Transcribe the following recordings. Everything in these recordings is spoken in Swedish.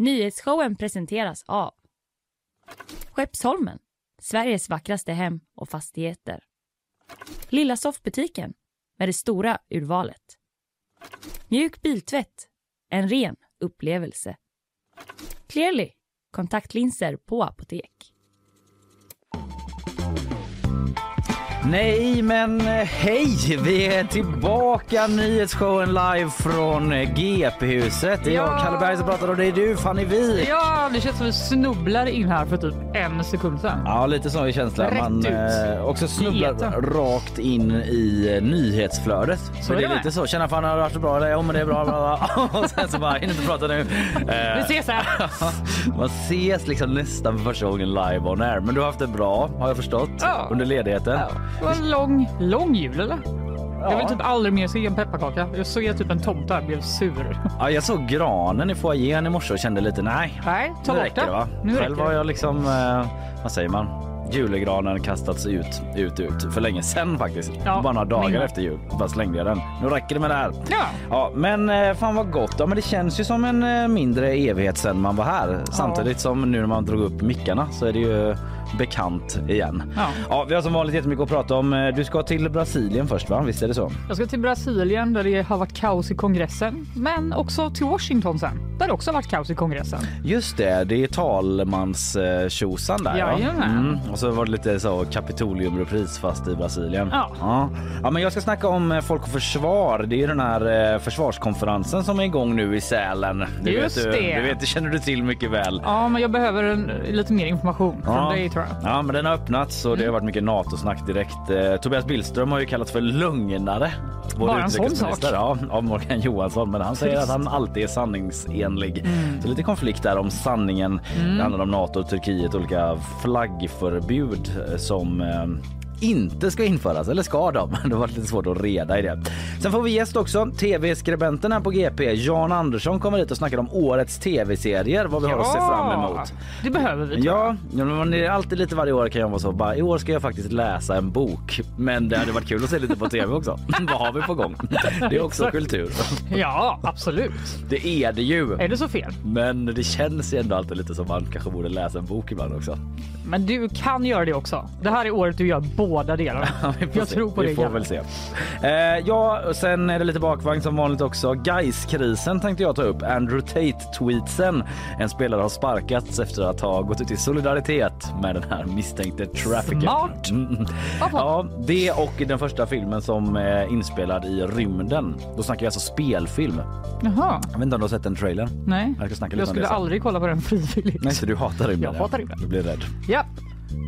Nyhetsshowen presenteras av Skeppsholmen, Sveriges vackraste hem och fastigheter. Lilla soffbutiken med det stora urvalet. Mjuk biltvätt, en ren upplevelse. Clearly, kontaktlinser på apotek. Nej men eh, hej! Vi är tillbaka nyhetsshowen live från eh, GP-huset. Det är jag, Ja. Kalle Berg som pratar och det är du Fanny Wijk. Ja, det känns som vi snubblar in här för typ en sekund sedan. Ja, lite så i känslan. Man ut. eh, också snubblar Geten. rakt in i eh, nyhetsflödet. Så är det är det lite så. Känna fan har det varit bra? Eller? Jo men det är bra. Bla, bla. och sen så bara, hinner inte prata nu. Vi ses här. man ses liksom nästan för första gången live on air. Men du har haft det bra har jag förstått Ja. under ledigheten. Det var en lång, lång jul eller? Jag Ja. vill typ aldrig mer se en pepparkaka. Jag såg typ en tomte här blev sur. Ja, jag såg granen i foajén i morse och kände lite nej. Nej, ta bort det va? Nu Själv har jag liksom, eh, vad säger man? Julegranen kastats ut, ut, ut för länge sedan faktiskt. Ja, Bara några dagar min med. efter jul. Bara slängde jag den. Nu räcker det med det här. Ja. Ja, men eh, fan vad gott. Ja, men det känns ju som en eh, mindre evighet sedan man var här. Samtidigt som nu när man drog upp mickarna så är det ju bekant igen. Ja. Ja, vi har som vanligt jättemycket att prata om. Eh, Du ska till Brasilien först va? Visst är det så? Jag ska till Brasilien där det har varit kaos i kongressen. Men också till Washington sen. Där det också har varit kaos i kongressen. Just det, det är talmanstjosan där Jajamän. Mm. Och så var det lite så Kapitoliumrepris fast i Brasilien. Ja. ja. Ja, men jag ska snacka om eh, Folk och Försvar. Det är den här eh, försvarskonferensen som är igång nu i Sälen. Det Just vet du, det. det vet, det känner du till mycket väl. Ja, men jag behöver en, lite mer information från Ja. dig tror jag. Ja, men den har öppnats och det Mm. har varit mycket NATO-snack direkt. Eh, Tobias Billström har ju kallats för lögnare. Vår Bara en sån utrikesminister, Ja, av Morgan Johansson. Men han säger att han alltid är sanningsenlig. Mm. Så lite konflikt där om sanningen. Det handlar om NATO Turkiet, olika flaggförbud eh, som eh, inte ska införas, eller ska de? Det har varit lite svårt att reda i det. Sen får vi gäst också. Tv-skribenten här på GP, Jan Andersson, kommer hit och snackar om årets tv-serier, vad vi har att se fram emot. Det behöver vi. Ja, ja, men det är alltid lite varje år kan jag vara så. Bara, I år ska jag faktiskt läsa en bok. Men det hade varit kul att se lite på tv också. Vad har vi på gång? Det är också kultur. Ja, absolut. Det är det ju. Är det så fel? Men det känns ju ändå alltid lite som man kanske borde läsa en bok ibland också. Men du kan göra det också. Det här är året du gör båda delarna. Jag tror på vi det. får väl se. Eh, ja, och sen är det lite bakvagn som vanligt också. Gais-krisen tänkte jag ta upp. Andrew Tate-tweetsen. En spelare har sparkats efter att ha gått ut i solidaritet med den här misstänkte trafficken. Smart. Mm. Ja, det och den första filmen som är inspelad i rymden. Då snackar vi alltså spelfilm. Jaha, Jag vet inte om du har sett den trailern? nej. Jag Jag skulle aldrig kolla på den frivilligt. Nej, så du hatar rymden? Jag hatar rymden. Du blir rädd. Ja,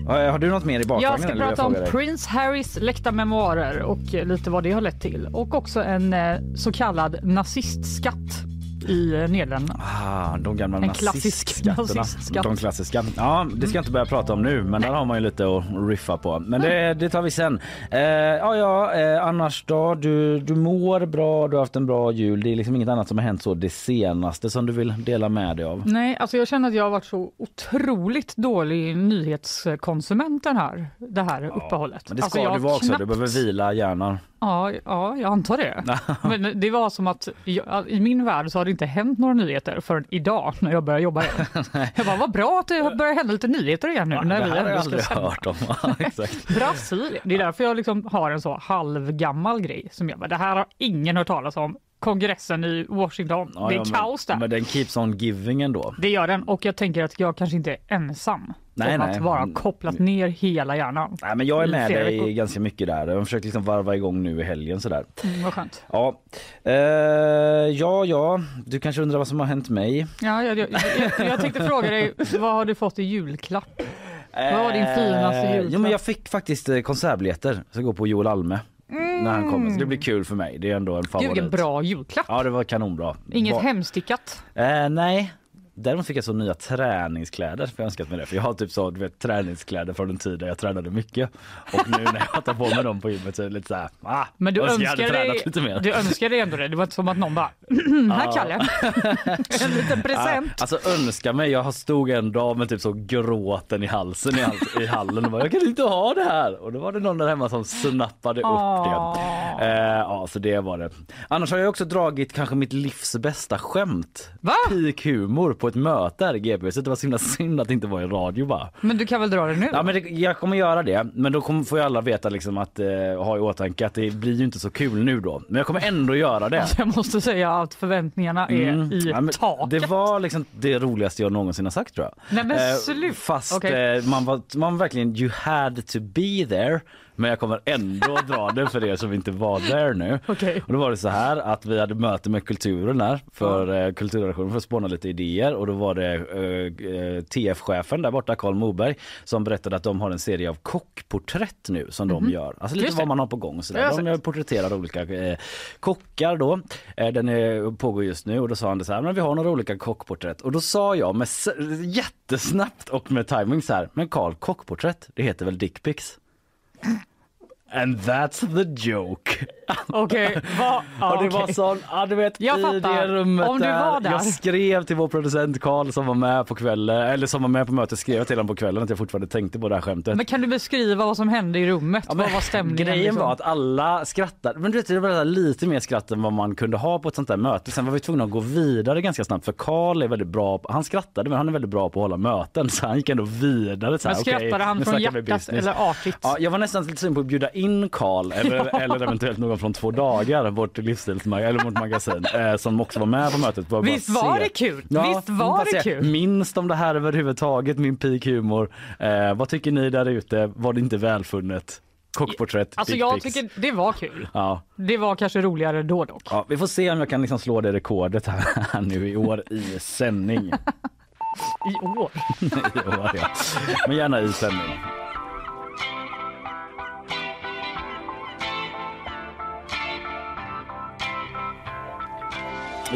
Har du något mer i bakvagnen? jag ska eller prata om fråga dig? Prins Harrys läckta memoarer och eh, lite vad det har lett till. Och också en eh, så kallad nazistskatt i eh, Nederländerna. Ah, de gamla En klassisk nazistskatterna. nazistskatt. De klassiska. Ja, det ska jag inte börja prata om nu, men där har man ju lite att riffa på. Men det, det tar vi sen. Eh, ja, ja, eh, annars då? Du, du mår bra, du har haft en bra jul. Det är liksom inget annat som har hänt så det senaste som du vill dela med dig av? Nej, alltså jag känner att jag har varit så otroligt dålig nyhetskonsument den här, det här uppehållet. Men det alltså ska jag du vara också. knappt- Du behöver vila hjärnan. Ja, ja, jag antar det. Men det var som att jag, i min värld så har det inte hänt några nyheter förrän idag när jag började jobba igen. Jag bara, vad bra att det börjar hända lite nyheter igen nu. när det vi här har jag aldrig sända. hört om. Ja. Brasilien. Det är därför jag liksom har en så halvgammal grej som jag bara, det här har ingen hört talas om. Kongressen i Washington, Ja, det är ja, kaos där. Men den keeps on giving ändå. Det gör den och jag tänker att jag kanske inte är ensam Nej, om nej. att vara Mm. kopplat ner hela hjärnan. Nej, men jag är med dig veckor. ganska mycket där. Jag har försökt liksom varva igång nu i helgen sådär. Mm, vad skönt. Ja, eh, ja, ja, du kanske undrar vad som har hänt mig. Ja, jag, jag, jag, jag tänkte fråga dig, vad har du fått i julklapp? Vad var din finaste Eh, julklapp? Jo, men jag fick faktiskt eh, konsertbiljetter. Jag ska gå på Joel Alme när han kommer. Så det blir kul för mig. Det är ändå en Gud favorit. vilken bra julklapp. Ja, det var kanonbra. Inget Va- hemstickat. Eh, nej. Däremot fick jag så nya träningskläder för jag önskat mig det. För jag har typ så, du vet, träningskläder från en tid där jag tränade mycket. Och nu när jag tar på mig dem på gymmet så är det lite så här, ah, Men du önskar dig, lite mer. du önskar dig ändå det. Det var inte som att någon bara, här Kalle, en liten present. Alltså önska mig, jag stod en dag med typ så gråten i halsen i, hall- i hallen och bara, jag kan inte ha det här. Och då var det någon där hemma som snappade upp Åh. det. Eh, ja, så det var det. Annars har jag också dragit kanske mitt livs bästa skämt. Va? Peak humor på ett möte här i GP så det var så himla synd att det inte var i radio bara. Men du kan väl dra det nu? Ja men det, jag kommer göra det men då kommer, får ju alla veta liksom att eh, ha i åtanke att det blir ju inte så kul nu då. Men jag kommer ändå göra det. Jag måste säga att förväntningarna är Mm. i Ja, men taket. Det var liksom det roligaste jag någonsin har sagt tror jag. Nej men Eh, slut. Fast Okej. eh, man, var, man var verkligen you had to be there. Men jag kommer ändå dra det för er som inte var där nu. Okej. Och då var det så här att vi hade möte med kulturen där för eh, kulturredaktionen för att spåna lite idéer och då var det eh, eh, TF-chefen där borta, Karl Moberg, som berättade att de har en serie av kockporträtt nu som de gör. Alltså lite Mhm. Just vad man har på gång. och Så Det har där. jag De porträtterar olika eh, kockar då. Eh, den är, pågår just nu och då sa han det så här, men vi har några olika kockporträtt. Och då sa jag med jättesnabbt och med timing så här, men Karl kockporträtt, det heter väl dickpics? And that's the joke. Okej, vad... Ja, Och det var sån, ja du vet Jag i fattar. det rummet Om du var där. Jag skrev till vår producent Karl som var med på kvällen, eller som var med på mötet, skrev till honom på kvällen att jag fortfarande tänkte på det här skämtet. Men kan du beskriva vad som hände i rummet? Ja, men vad var stämningen? Grejen liksom? var att alla skrattade, men du vet det var lite mer skratt än vad man kunde ha på ett sånt där möte. Sen var vi tvungna att gå vidare ganska snabbt för Karl är väldigt bra, på, han skrattade men han är väldigt bra på att hålla möten så han gick ändå vidare. Så här, Men skrattade han nu från hjärtat eller artigt? Ja, jag var nästan lite sugen på att bjuda in Karl eller, eller eventuellt någon från Två dagar, vårt livsstilsmagasin, eller vårt magasin, eh, som också var med på mötet. Bara Visst bara var se- det kul? Ja, Visst var det se, kul? Minns de det här överhuvudtaget, min peak humor? Eh, vad tycker ni där ute? Var det inte välfunnet? Kockporträtt, Alltså jag tycker det var kul. Ja, Det var kanske roligare då dock. ja, vi får se om jag kan liksom slå det rekordet här nu i år i sändning. I år. I år ja. Men gärna i sändning.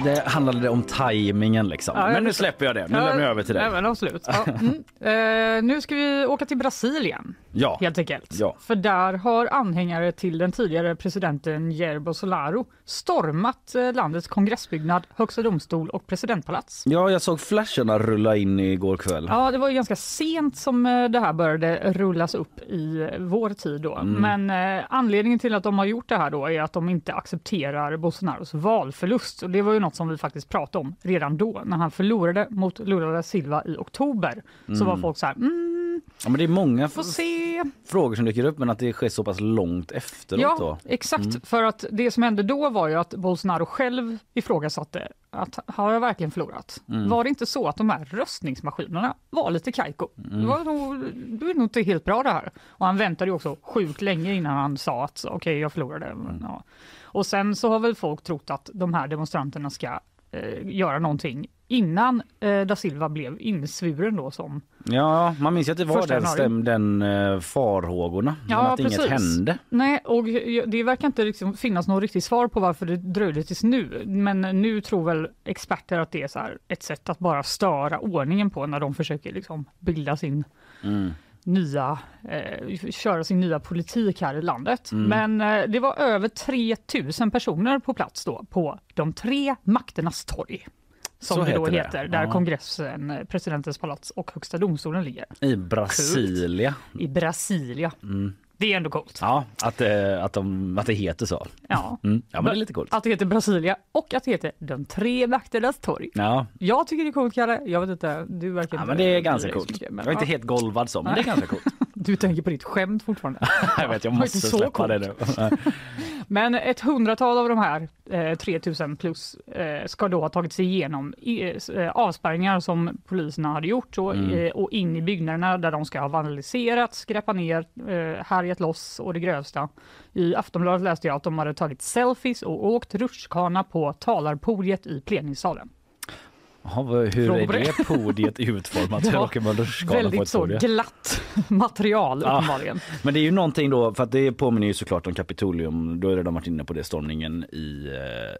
Det handlade om tajmingen liksom. Ja, Men nu släpper jag det. Nu lämnar jag över till dig. Nej, men absolut. Ja. Mm. Eh, nu ska vi åka till Brasilien Ja. helt enkelt. Ja. För där har anhängare till den tidigare presidenten Jair Bolsonaro stormat eh, landets kongressbyggnad, högsta domstol och presidentpalats. ja, jag såg flasharna rulla in igår kväll. Ja, det var ju ganska sent som eh, det här började rullas upp i eh, vår tid då. Men eh, anledningen till att de har gjort det här då är att de inte accepterar Bolsonaros valförlust. Och det var ju något som vi faktiskt pratade om redan då när han förlorade mot Lula da Silva i oktober. Så var folk så här, mm, Ja, men det är många får se. frågor som dyker upp men att det sker så pass långt efteråt Ja, då. exakt. För att det som hände då var ju att Bolsonaro själv ifrågasatte att har jag verkligen förlorat? Var det inte så att de här röstningsmaskinerna var lite kajko? Det var nog, det är nog inte helt bra det här. Och han väntade ju också sjukt länge innan han sa att okej, jag förlorade. Men, ja. Och sen så har väl folk trott att de här demonstranterna ska eh, göra någonting innan eh, da Silva blev insvuren då som Ja, man minns att det var den, stäm, den eh, farhågorna. men Ja, att inget precis. hände. Nej, och det verkar inte liksom finnas något riktigt svar på varför det dröjde tills nu. Men nu tror väl experter att det är så ett sätt att bara störa ordningen på när de försöker liksom bilda sin Mm. Nya, eh, köra sin nya politik här i landet. Mm. Men eh, det var över 3000 personer på plats då på de tre makternas torg. Som Så det då heter heter, där Ja. kongressen, eh, presidentens palats och högsta domstolen ligger. I Brasilia. I Brasilia. Mm. Det är ändå coolt. Ja, att, eh, att, de, att det heter så. Ja. Mm. Ja, men det är lite coolt. Att det heter Brasilia och att det heter De tre makternas torg. Ja, Jag tycker det är coolt Kalle. Jag vet inte, du verkar ja inte men det är ganska coolt. mycket, men Jag är inte ja, helt golvad så, men det är ganska coolt. Du tänker på ditt skämt fortfarande. Jag vet, jag måste inte släppa det nu. Men ett hundratal av de här eh, 3000 plus eh, ska då ha tagit sig igenom i, eh, avspärrningar som poliserna hade gjort och, Mm. eh, och in i byggnaderna där de ska ha vandaliserat, skräpat ner, eh, härjat loss och det grövsta. I Aftonbladet läste jag att de hade tagit selfies och åkt rutschkana på talarpodiet i plenisalen. Hur är det? podiet utformat? Ja, Väldigt ett så podium? glatt material Ja. uppenbarligen. Men det är ju någonting då, för att det påminner ju såklart om Kapitolium, då är det de varit inne på det, stormningen i,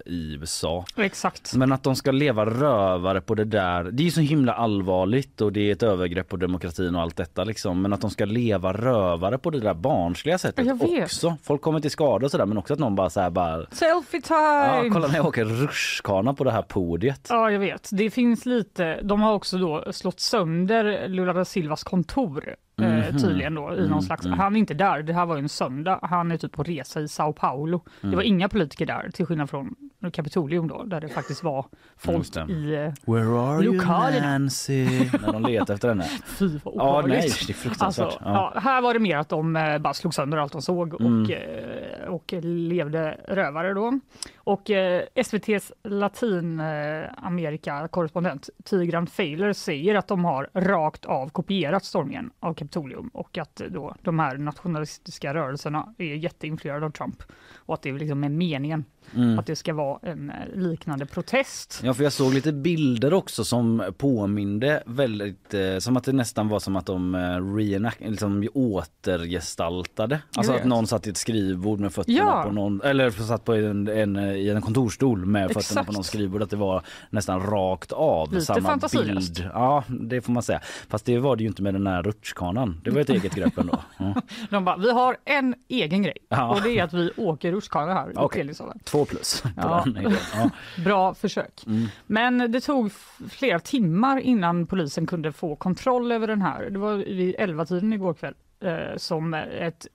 eh, i USA. Exakt. Men att de ska leva rövare på det där, det är ju så himla allvarligt och det är ett övergrepp på demokratin och allt detta liksom. Men att de ska leva rövare på det där barnsliga sättet också. Folk kommer till skada och sådär men också att någon bara så här bara Selfie Ja, time! kolla när jag åker rutschkana på det här podiet. Ja, jag vet. Det finns lite. De har också då slått sönder Lula da Silvas kontor eh, Mhm. tydligen då i någon slags, han är inte där, det här var ju en söndag, han är typ på resa i Sao Paulo. Det Mm. var inga politiker där till skillnad från Kapitolium då, där det faktiskt var folk Just det. i, eh, Where are Lokalerna. you Nancy? När de letar efter henne. fy vad Ja, nej, det är fruktansvärt. Alltså, ja. ja. här var det mer att de eh, bara slog sönder allt de såg och, Mm. och levde rövare då. Och eh, SVTs Latinamerika-korrespondent Tigran Failer säger att de har rakt av kopierat stormningen av Kapitolium och att eh, då de här nationalistiska rörelserna är jätteinfluerade av Trump och att det liksom är meningen. Mm. att det ska vara en eh, liknande protest. Ja, för jag såg lite bilder också som påminde väldigt, eh, som att det nästan var som att de eh, reenact, liksom återgestaltade. Alltså att någon satt i ett skrivbord med fötterna Ja. på någon, eller satt på en, en, i en kontorsstol med fötterna Exakt. på någon skrivbord. Att det var nästan rakt av Lite samma fantasilöst. bild. Ja, det får man säga. Fast det var det ju inte med den här rutschkanan. Det var ett eget grepp ändå. Ja. De bara, vi har en egen grej Ja. och det är att vi åker rutschkana här i Okej. Två plus Ja. Ja. Bra försök. Mm. Men det tog flera timmar innan polisen kunde få kontroll över den här. Det var vid 11-tiden igår kväll eh, som ett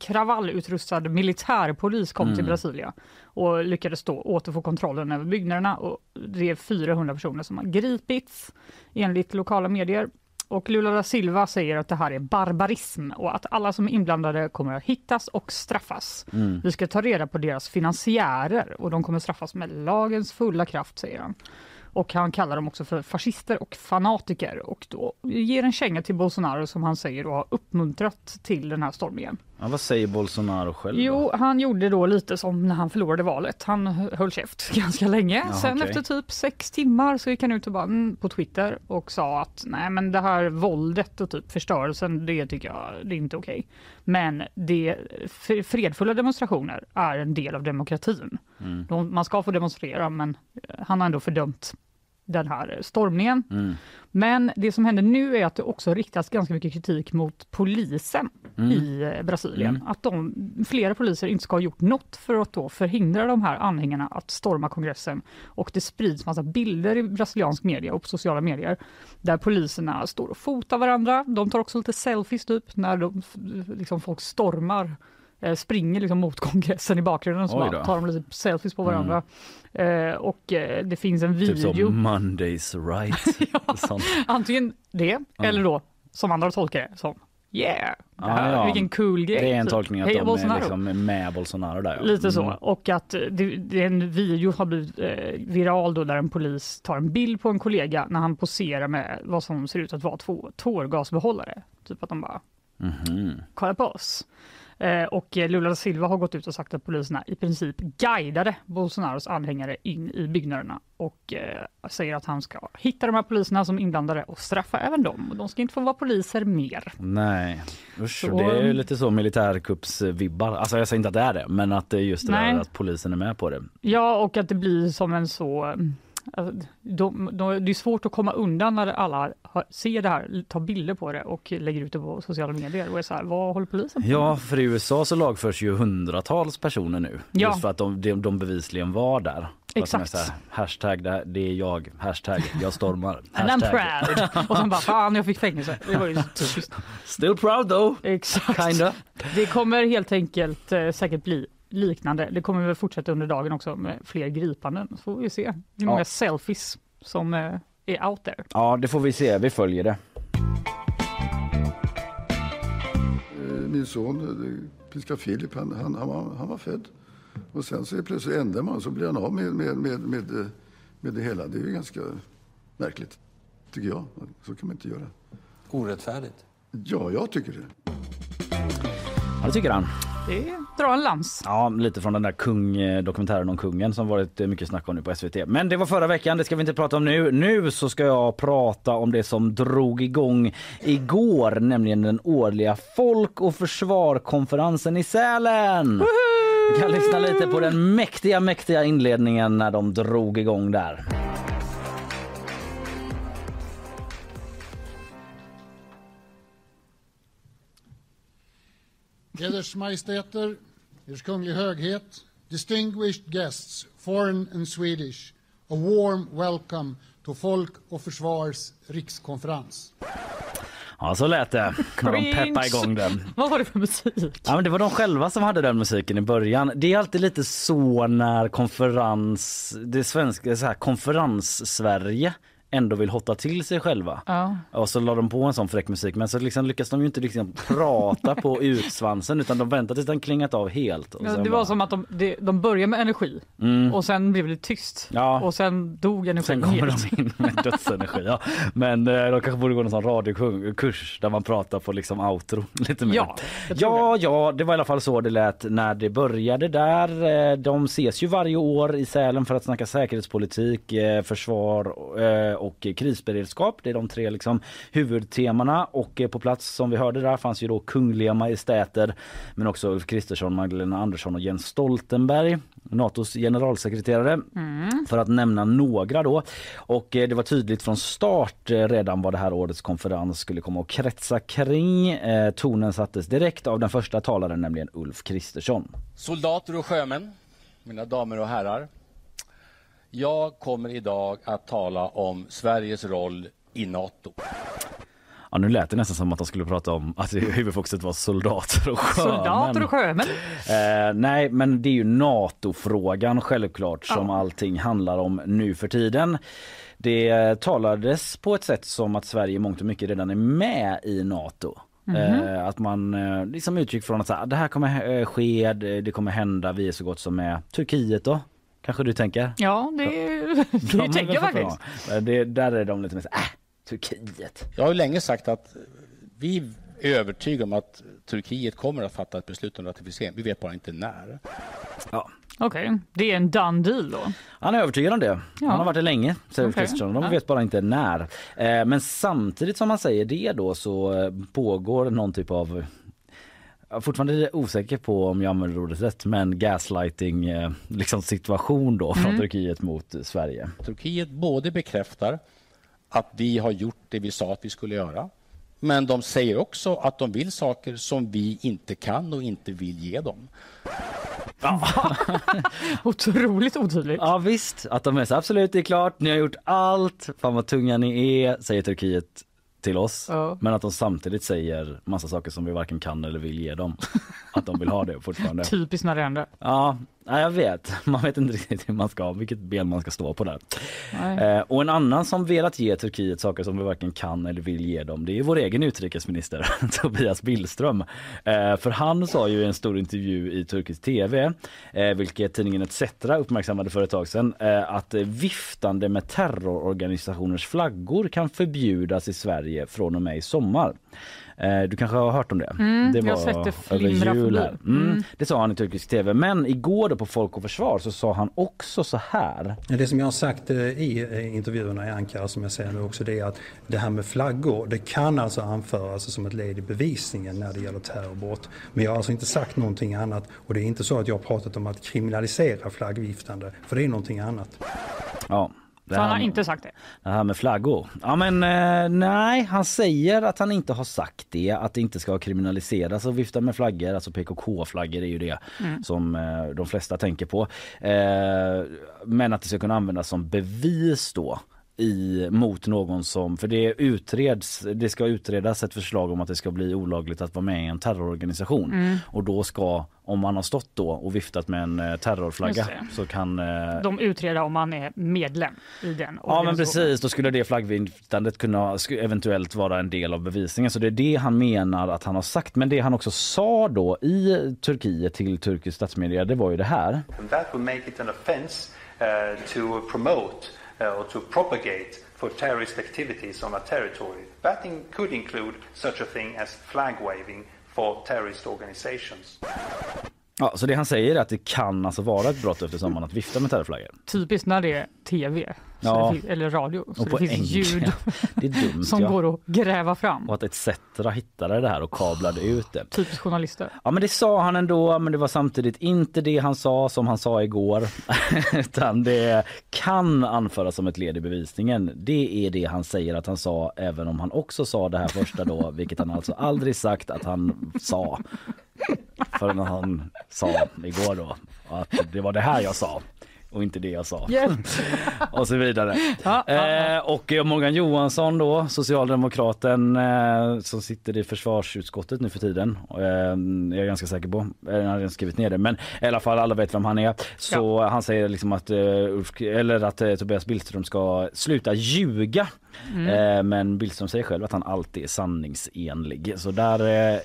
kravallutrustad militärpolis kom till Mm. Brasilia och lyckades då återfå kontrollen över byggnaderna. Och det är 400 personer som har gripits enligt lokala medier. Och Lula da Silva säger att det här är barbarism och att alla som är inblandade kommer att hittas och straffas. Mm. Vi ska ta reda på deras finansiärer och de kommer straffas med lagens fulla kraft, säger han. Och han kallar dem också för fascister och fanatiker och då ger en känga till Bolsonaro som han säger då har uppmuntrat till den här stormningen. Ja, vad säger Bolsonaro själv då? Jo, han gjorde då lite som när han förlorade valet. Han höll käft ganska länge. Jaha, Sen okej. efter typ sex timmar så gick han ut och bara, mm, på Twitter och sa att nej men det här våldet och typ förstörelsen, det tycker jag det är inte okej. Men det, fredfulla demonstrationer är en del av demokratin. Mm. De, man ska få demonstrera men eh, han har ändå fördömt den här stormningen. Mm. Men det som händer nu är att det också riktas ganska mycket kritik mot polisen Mm. i eh, Brasilien. Mm. Att de, flera poliser inte ska ha gjort något för att då förhindra de här anhängarna att storma kongressen. Och det sprids massa bilder i brasiliansk media och på sociala medier där poliserna står och fotar varandra. De tar också lite selfies typ när de, liksom folk stormar springer liksom mot kongressen i bakgrunden och så bara tar de lite selfies på varandra. Eh, och eh, det finns en Typ video. som Mondays right. Sånt. Antingen det, eller då som andra tolkar det som yeah, det Ja, här, ja. vilken cool grej. Det är en typ. tolkning att Hej, de är Bolsonaro. liksom med Bolsonaro där. Ja. Lite så. Mm. Och att eh, det, det är en video har blivit eh, viral då där en polis tar en bild på en kollega när han poserar med vad som ser ut att vara två tårgasbehållare. Typ att de bara Mhm. kolla på oss. Eh, och Lula da Silva har gått ut och sagt att poliserna i princip guidade Bolsonaros anhängare in i byggnaderna och eh, säger att han ska hitta de här poliserna som inblandade och straffa även dem. Och de ska inte få vara poliser mer. Nej, usch, Så- det är ju lite så militärkuppsvibbar. Alltså jag säger inte att det är det, men att det är just det där att polisen är med på det. Ja, och att det blir som en så... Alltså, de, de, det är svårt att komma undan när alla har, ser det här, tar bilder på det och lägger ut det på sociala medier. Och är så här, vad håller polisen på? Ja, för i USA så lagförs ju hundratals personer nu. Ja. Just för att de, de, de bevisligen var där. Exakt. här, hashtag det, det är jag, hashtag jag stormar. And I'm Hashtag. proud! och sen bara, fan jag fick fängelse. Det var ju typiskt. Still proud though. Exakt. Kinda. Det kommer helt enkelt eh, säkert bli liknande. Det kommer väl fortsätta under dagen också med fler gripanden. Så får vi se hur många Ja. selfies som eh, är out there. Ja, det får vi se. Vi följer det. Eh, Min son, eh, prins Carl Philip, han, han, han, var, han var född. Och sen så är plötsligt ändrar man så blir han av med, med, med, med, med det hela. Det är ju ganska märkligt, tycker jag. Så kan man inte göra. Orättfärdigt. Ja, jag tycker det. Ja, det tycker han. Det drar en lans. Ja, lite från den där kung, eh, dokumentären om kungen som varit eh, mycket snack om nu på SVT. Men det var förra veckan, det ska vi inte prata om nu. Nu så ska jag prata om det som drog igång igår, nämligen den årliga Folk och försvarkonferensen i Sälen. Vi kan lyssna lite på den mäktiga, mäktiga inledningen när de drog igång där. Eders Majestäter, Ers Kunglig Höghet, distinguished guests, foreign and Swedish, a warm welcome to Folk och Försvars rikskonferens. Ja, så lät det när de peppade igång den. Vad var det för musik? Ja, men det var de själva som hade den musiken i början. Det är alltid lite så när konferens, det svenska så här, konferens-Sverige ändå vill hotta till sig själva. Ja. Och så la de på en sån fräck musik men så liksom lyckas de ju inte liksom prata på utsvansen utan de väntar tills den klingat av helt. Ja, det bara- var som att de, de, de började med energi och sen blev det tyst. Ja. Och sen dog energin Sen kommer helt. de in med dödsenergi. Ja. Men eh, de kanske borde gå någon sån radiokurs där man pratar på liksom outro lite mer. Ja, jag tror ja, ja, det var i alla fall så det lät när det började där. Eh, De ses ju varje år i Sälen för att snacka säkerhetspolitik, eh, försvar och krisberedskap. Det är de tre liksom huvudtemana och eh, på plats som vi hörde där fanns ju då kungliga majestäter men också Ulf Kristersson, Magdalena Andersson och Jens Stoltenberg, Natos generalsekreterare för att nämna några då. Och eh, det var tydligt från start eh, redan vad det här årets konferens skulle komma att kretsa kring. Eh, Tonen sattes direkt av den första talaren, nämligen Ulf Kristersson. Soldater och sjömän, mina damer och herrar. Jag kommer idag att tala om Sveriges roll i Nato. Ja, nu lät det nästan som att de skulle prata om att huvudfokuset var soldater och sjömän. Soldater och sjömän. Eh, nej, men det är ju NATO-frågan självklart som allting handlar om nu för tiden. Det talades på ett sätt som att Sverige i mångt och mycket redan är med i NATO. Eh, att man eh, liksom utgick från att så här, det här kommer eh, ske, det, det kommer hända, vi är så gott som med. Turkiet då? Kanske du tänker? Ja, det, det De är tänker jag faktiskt. Det, där är de lite mer så äh, Turkiet. Jag har ju länge sagt att vi är övertygade om att Turkiet kommer att fatta ett beslut om ratificering. Vi vet bara inte när. Ja. Okej, det är en done deal då. Han är övertygad om det. Ja. Han har varit det länge, säger Okej. Kristersson. De Ja. vet bara inte när. Eh, men samtidigt som man säger det då så eh, pågår någon typ av är fortfarande osäker på om jag använder ordet rätt men gaslighting eh, liksom situation då från Turkiet mot Sverige. Turkiet både bekräftar att vi har gjort det vi sa att vi skulle göra. Men de säger också att de vill saker som vi inte kan och inte vill ge dem. Otroligt otydligt. Ja visst, att de är så absolut det är klart, ni har gjort allt, fan vad tunga ni är, säger Turkiet till oss. Ja. Men att de samtidigt säger massa saker som vi varken kan eller vill ge dem. Att de vill ha det fortfarande. Typiskt när det händer. Ja, ja, jag vet. Man vet inte riktigt hur man ska, vilket ben man ska stå på där. Eh, och en annan som velat ge Turkiet saker som vi varken kan eller vill ge dem, det är vår egen utrikesminister Tobias Billström. Eh, för han sa ju i en stor intervju i turkisk tv, eh, vilket tidningen ETC uppmärksammade för ett tag sedan, eh, att viftande med terrororganisationers flaggor kan förbjudas i Sverige från och med i sommar. Eh, Du kanske har hört om det? det jag har sett det över flimra jul här. Mm. Det sa han i turkisk tv. Men igår då på Folk och Försvar så sa han också så här. Det som jag har sagt eh, i eh, intervjuerna i Ankara som jag säger nu också det är att det här med flaggor det kan alltså anföras som ett led i bevisningen när det gäller terrorbrott. Men jag har alltså inte sagt någonting annat och det är inte så att jag har pratat om att kriminalisera flaggviftande för det är någonting annat. Ja. Så han har inte sagt det. det här med flaggor. Ja men eh, nej, han säger att han inte har sagt det. Att det inte ska kriminaliseras att vifta med flaggor. Alltså PKK-flaggor är ju det som eh, de flesta tänker på. Eh, men att det ska kunna användas som bevis då i, mot någon som, för det utreds, det ska utredas ett förslag om att det ska bli olagligt att vara med i en terrororganisation och då ska, om man har stått då och viftat med en eh, terrorflagga så kan eh, De utreder om man är medlem i den Ja men precis, då skulle det flaggviftandet kunna eventuellt vara en del av bevisningen. Så det är det han menar att han har sagt. Men det han också sa då i Turkiet till turkisk statsmedia, det var ju det här. And that would make it an offence uh, to promote Uh, or to propagate for terrorist activities on a territory. That in, could include such a thing as flag waving for terrorist organizations. Ja, så det han säger är att det kan alltså vara ett brott efter sommaren att vifta med terrorflaggor. Typiskt när det är tv Ja. det fin- eller radio. Så Och det finns ljud Det dumt som ja. går att gräva fram. Och att ETC hittade det här och kablade ut det. Typiskt journalister. Ja men det sa han ändå men det var samtidigt inte det han sa som han sa igår. Utan det kan anföras som ett led i bevisningen. Det är det han säger att han sa även om han också sa det här första då vilket han alltså aldrig sagt att han sa. Förrän han sa igår då att det var det här jag sa och inte det jag sa. Hjälp. och så vidare. Ja, ja, ja. Eh, och eh, Morgan Johansson då, socialdemokraten eh, som sitter i försvarsutskottet nu för tiden. Eh, jag är ganska säker på, eh, han har skrivit ner det, men i alla fall alla vet vem han är. Så han säger liksom att, eh, eller att Tobias Billström ska sluta ljuga. Eh, men Billström säger själv att han alltid är sanningsenlig. Så där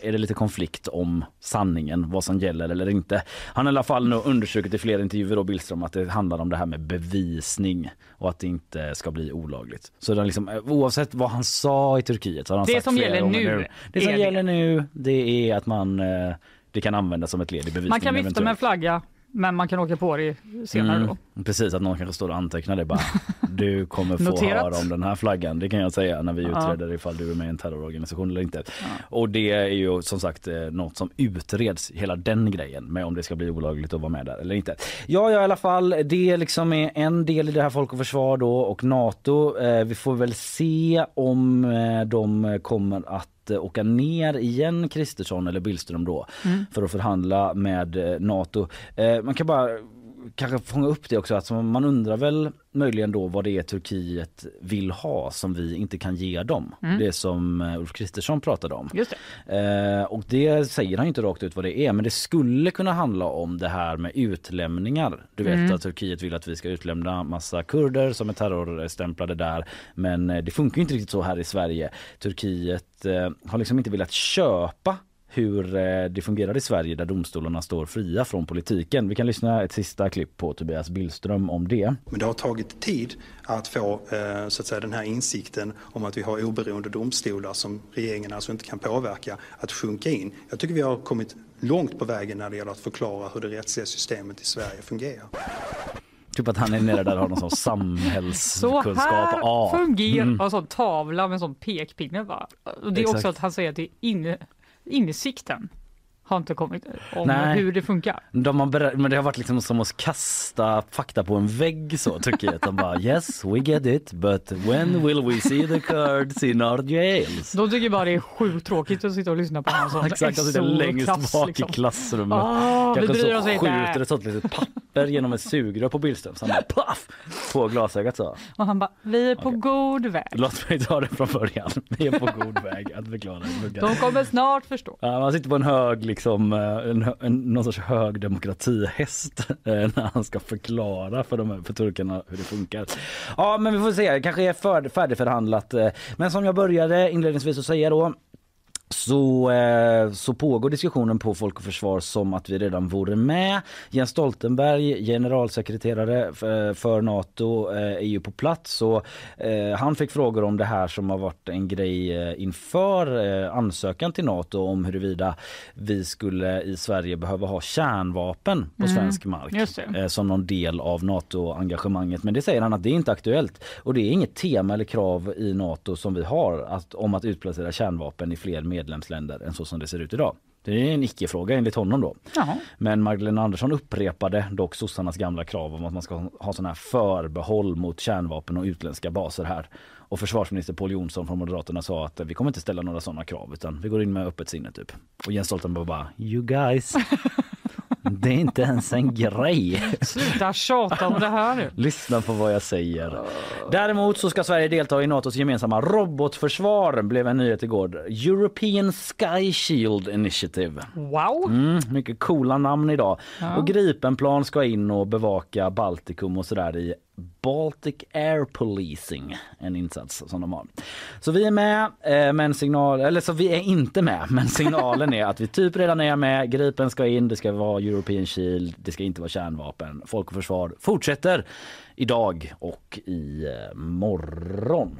är det lite konflikt om sanningen, vad som gäller eller inte. Han har i alla fall undersökt i flera intervjuer då Billström att det handlar om det här med bevisning och att det inte ska bli olagligt. Så är liksom, eh, oavsett vad han sa i Turkiet så har han Det sagt som gäller gånger nu Det som gäller nu det är att man eh, det kan användas som ett led i bevisningen. Man kan vifta med en flagga, men man kan åka på det senare Mm, då. Precis, att någon kanske står och antecknar det bara. Du kommer få Noterat. höra om den här flaggan. Det kan jag säga när vi Ja. utreder ifall du är med i en terrororganisation eller inte. Och det är ju som sagt eh, något som utreds, hela den grejen med om det ska bli olagligt att vara med där eller inte. Ja, ja i alla fall, det liksom är en del i det här Folk och Försvar då och NATO. Eh, vi får väl se om eh, de kommer att eh, åka ner igen Kristersson eller Billström då för att förhandla med eh, Nato. Eh, man kan bara kanske fånga upp det också. Alltså man undrar väl möjligen då vad det är Turkiet vill ha som vi inte kan ge dem. Det som eh, Ulf Kristersson pratade om. Just det. Eh, och det säger han inte rakt ut vad det är men det skulle kunna handla om det här med utlämningar. Du vet att Turkiet vill att vi ska utlämna massa kurder som är terrorstämplade där men eh, det funkar ju inte riktigt så här i Sverige. Turkiet eh, har liksom inte velat köpa hur eh, det fungerar i Sverige där domstolarna står fria från politiken. Vi kan lyssna ett sista klipp på Tobias Billström om det. Men det har tagit tid att få eh, så att säga, den här insikten om att vi har oberoende domstolar som regeringen alltså inte kan påverka att sjunka in. Jag tycker vi har kommit långt på vägen när det gäller att förklara hur det rättsliga systemet i Sverige fungerar. Typ att han är nere där och har någon sån Så samhällskunskap. här Ja. fungerar Mm. en sån tavla med en sån pekpinne. Va? Och det är Exakt. också att han säger att det är inne, insikten har inte kommit om Nej. hur det funkar. De har men det har varit liksom som att kasta fakta på en vägg så Turkiet. De bara yes we get it but when will we see the Kurds in our jails? De tycker bara det är sjukt tråkigt att sitta och lyssna på en sån Exakt, de sitter längst SO-klass, bak liksom. i klassrummet. Vi Kanske oss så skjuter ett sånt litet papper genom ett sugrör på Billström. Så han bara paff på glasögat så. Och han bara, vi är på Okej. god väg. Låt mig ta det från början. Vi är på god väg att förklara. det. De kommer snart förstå. Ja, man sitter på en hög, liksom, eh, en, en, någon sorts hög demokratihäst eh, när han ska förklara för, de, här- för turkarna hur det funkar. Ja men vi får se, det kanske är för, färdigförhandlat. Eh. Men som jag började inledningsvis att säga då så, eh, så pågår diskussionen på Folk och Försvar som att vi redan vore med. Jens Stoltenberg, generalsekreterare för, Nato, eh, är ju på plats. Och, eh, han fick frågor om det här som har varit en grej inför ansökan till Nato om huruvida vi skulle i Sverige behöva ha kärnvapen på svensk mark som någon del av Nato-engagemanget. Men det säger han att det är inte aktuellt. Och det är inget tema eller krav i Nato som vi har att, om att utplacera kärnvapen i fler medlemsländer än så som det ser ut idag. Det är en icke-fråga enligt honom då. Jaha. Men Magdalena Andersson upprepade dock sossarnas gamla krav om att man ska ha sådana här förbehåll mot kärnvapen och utländska baser här. Och försvarsminister Paul Jonsson från Moderaterna sa att vi kommer inte ställa några sådana krav utan vi går in med öppet sinne typ. Och Jens Stoltenberg bara you guys. Det är inte ens en grej. Sluta tjata om det här nu. Lyssna på vad jag säger. Däremot så ska Sverige delta i Natos gemensamma robotförsvar blev en nyhet igår. European Sky Shield Initiative. Wow. Mm, mycket coola namn idag. Och Gripenplan ska in och bevaka Baltikum och sådär i Baltic Air Policing, en insats som de har. Så vi är med, eh, men signal, eller så vi är inte med, men signalen är att vi typ redan är med. Gripen ska in, det ska vara European Shield, det ska inte vara kärnvapen. Folk och försvar fortsätter idag och i eh, morgon.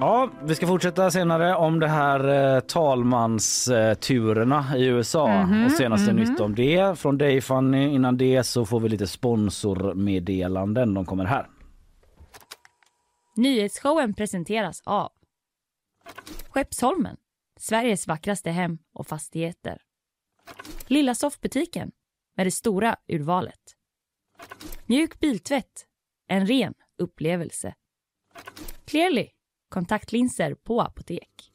Ja, vi ska fortsätta senare om det här eh, talmansturerna i USA och senaste nytt om det. Från dig Fanny, innan det så får vi lite sponsormeddelanden. De kommer här. Nyhetsshowen presenteras av Skeppsholmen, Sveriges vackraste hem och fastigheter. Lilla soffbutiken med det stora urvalet. Mjuk biltvätt, en ren, upplevelse. Clearly, kontaktlinser på apotek.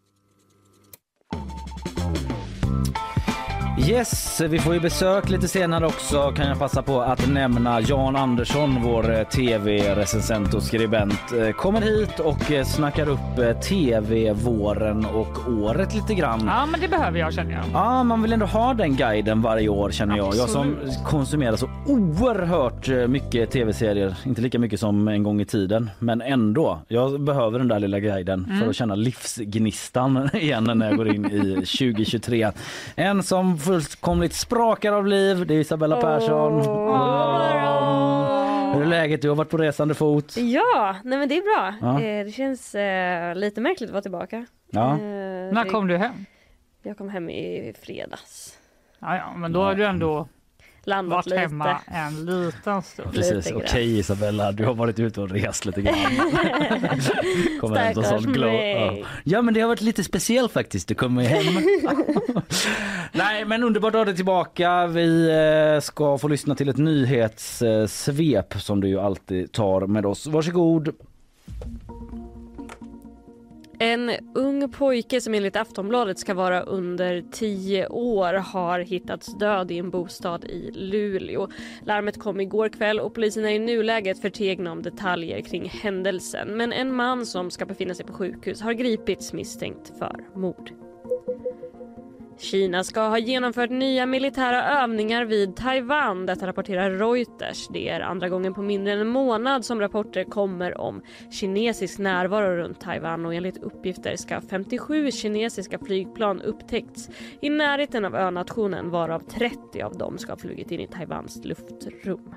Yes, vi får ju besök lite senare också kan jag passa på att nämna Jan Andersson, vår eh, tv-recensent och skribent, eh, kommer hit och eh, snackar upp tv-våren och året lite grann. Ja, men det behöver jag känner jag. Ja, man vill ändå ha den guiden varje år känner jag. Jag som konsumerar så oerhört mycket tv-serier, inte lika mycket som en gång i tiden, men ändå. Jag behöver den där lilla guiden Mm. för att känna livsgnistan igen när jag går in i 2023. En som fullkomligt sprakar av liv, det är Isabella Persson. Hur är läget? Du har varit på resande fot. Ja, nej men det är bra. Ja. Eh, det känns eh, lite märkligt att vara tillbaka. Ja. Eh, När kom du hem? Jag kom hem i fredags. Ja, ja, men då har du ändå Landat varit lite. hemma en liten stund. Precis, Lite okej. Isabella, du har varit ute och rest lite grann. Kommer hem som Stackars sån glow. mig. Ja. ja men det har varit lite speciellt faktiskt, du kommer hem. Nej men underbart att ha dig tillbaka. Vi eh, ska få lyssna till ett nyhetssvep som du ju alltid tar med oss. Varsågod. En ung pojke som enligt Aftonbladet ska vara under tio år har hittats död i en bostad i Luleå. Larmet kom igår kväll och polisen är i nuläget förtegna om detaljer kring händelsen. Men en man som ska befinna sig på sjukhus har gripits misstänkt för mord. Kina ska ha genomfört nya militära övningar vid Taiwan. Detta rapporterar Reuters. Det är andra gången på mindre än en månad som rapporter kommer om kinesisk närvaro runt Taiwan och enligt uppgifter ska 57 kinesiska flygplan upptäckts i närheten av önationen varav 30 av dem ska ha flugit in i Taiwans luftrum.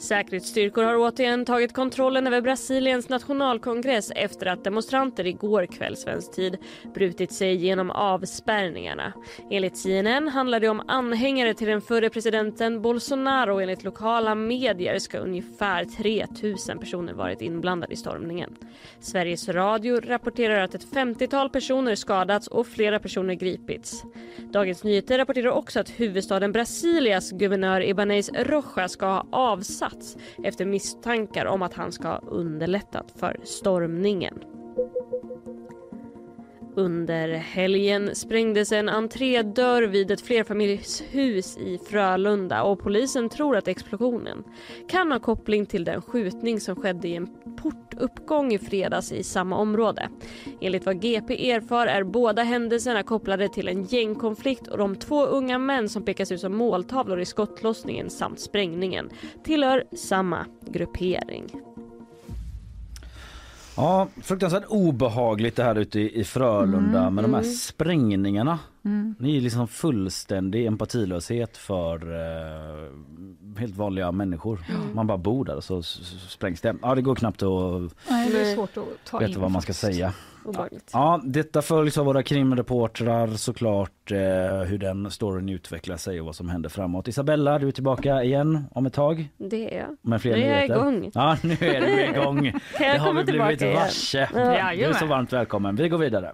Säkerhetsstyrkor har återigen tagit kontrollen över Brasiliens nationalkongress efter att demonstranter igår kväll svensk tid brutit sig genom avspärrningarna. Enligt CNN handlar det om anhängare till den förre presidenten Bolsonaro enligt lokala medier ska ungefär 3000 personer varit inblandade i stormningen. Sveriges Radio rapporterar att ett 50-tal personer skadats och flera personer gripits. Dagens Nyheter rapporterar också att huvudstaden Brasilias guvernör Ibanez Roja ska ha plats efter misstankar om att han ska ha underlättat för stormningen. Under helgen sprängdes en entrédörr vid ett flerfamiljshus i Frölunda och polisen tror att explosionen kan ha koppling till den skjutning som skedde i en portuppgång i fredags i samma område. Enligt vad GP erfar är båda händelserna kopplade till en gängkonflikt och de två unga män som pekas ut som måltavlor i skottlossningen samt sprängningen tillhör samma gruppering. Ja, fruktansvärt obehagligt det här ute i Frölunda Mm, med de här mm. sprängningarna. Mm. Det är liksom fullständig empatilöshet för eh, helt vanliga människor. Man bara bor där och så sprängs det. Ja, det går knappt att Nej, det är svårt att ta veta in vad man ska faktiskt. säga. Obehagligt. Ja, detta följs av våra krimreportrar såklart eh, hur den storyn utvecklar sig och vad som händer framåt. Isabella, du är tillbaka igen om ett tag Det är jag. med fler Nu är jag nyheter. igång. Ja, nu är du igång. Kan det har komma vi blivit varse. Ja. Du är så varmt välkommen. Vi går vidare.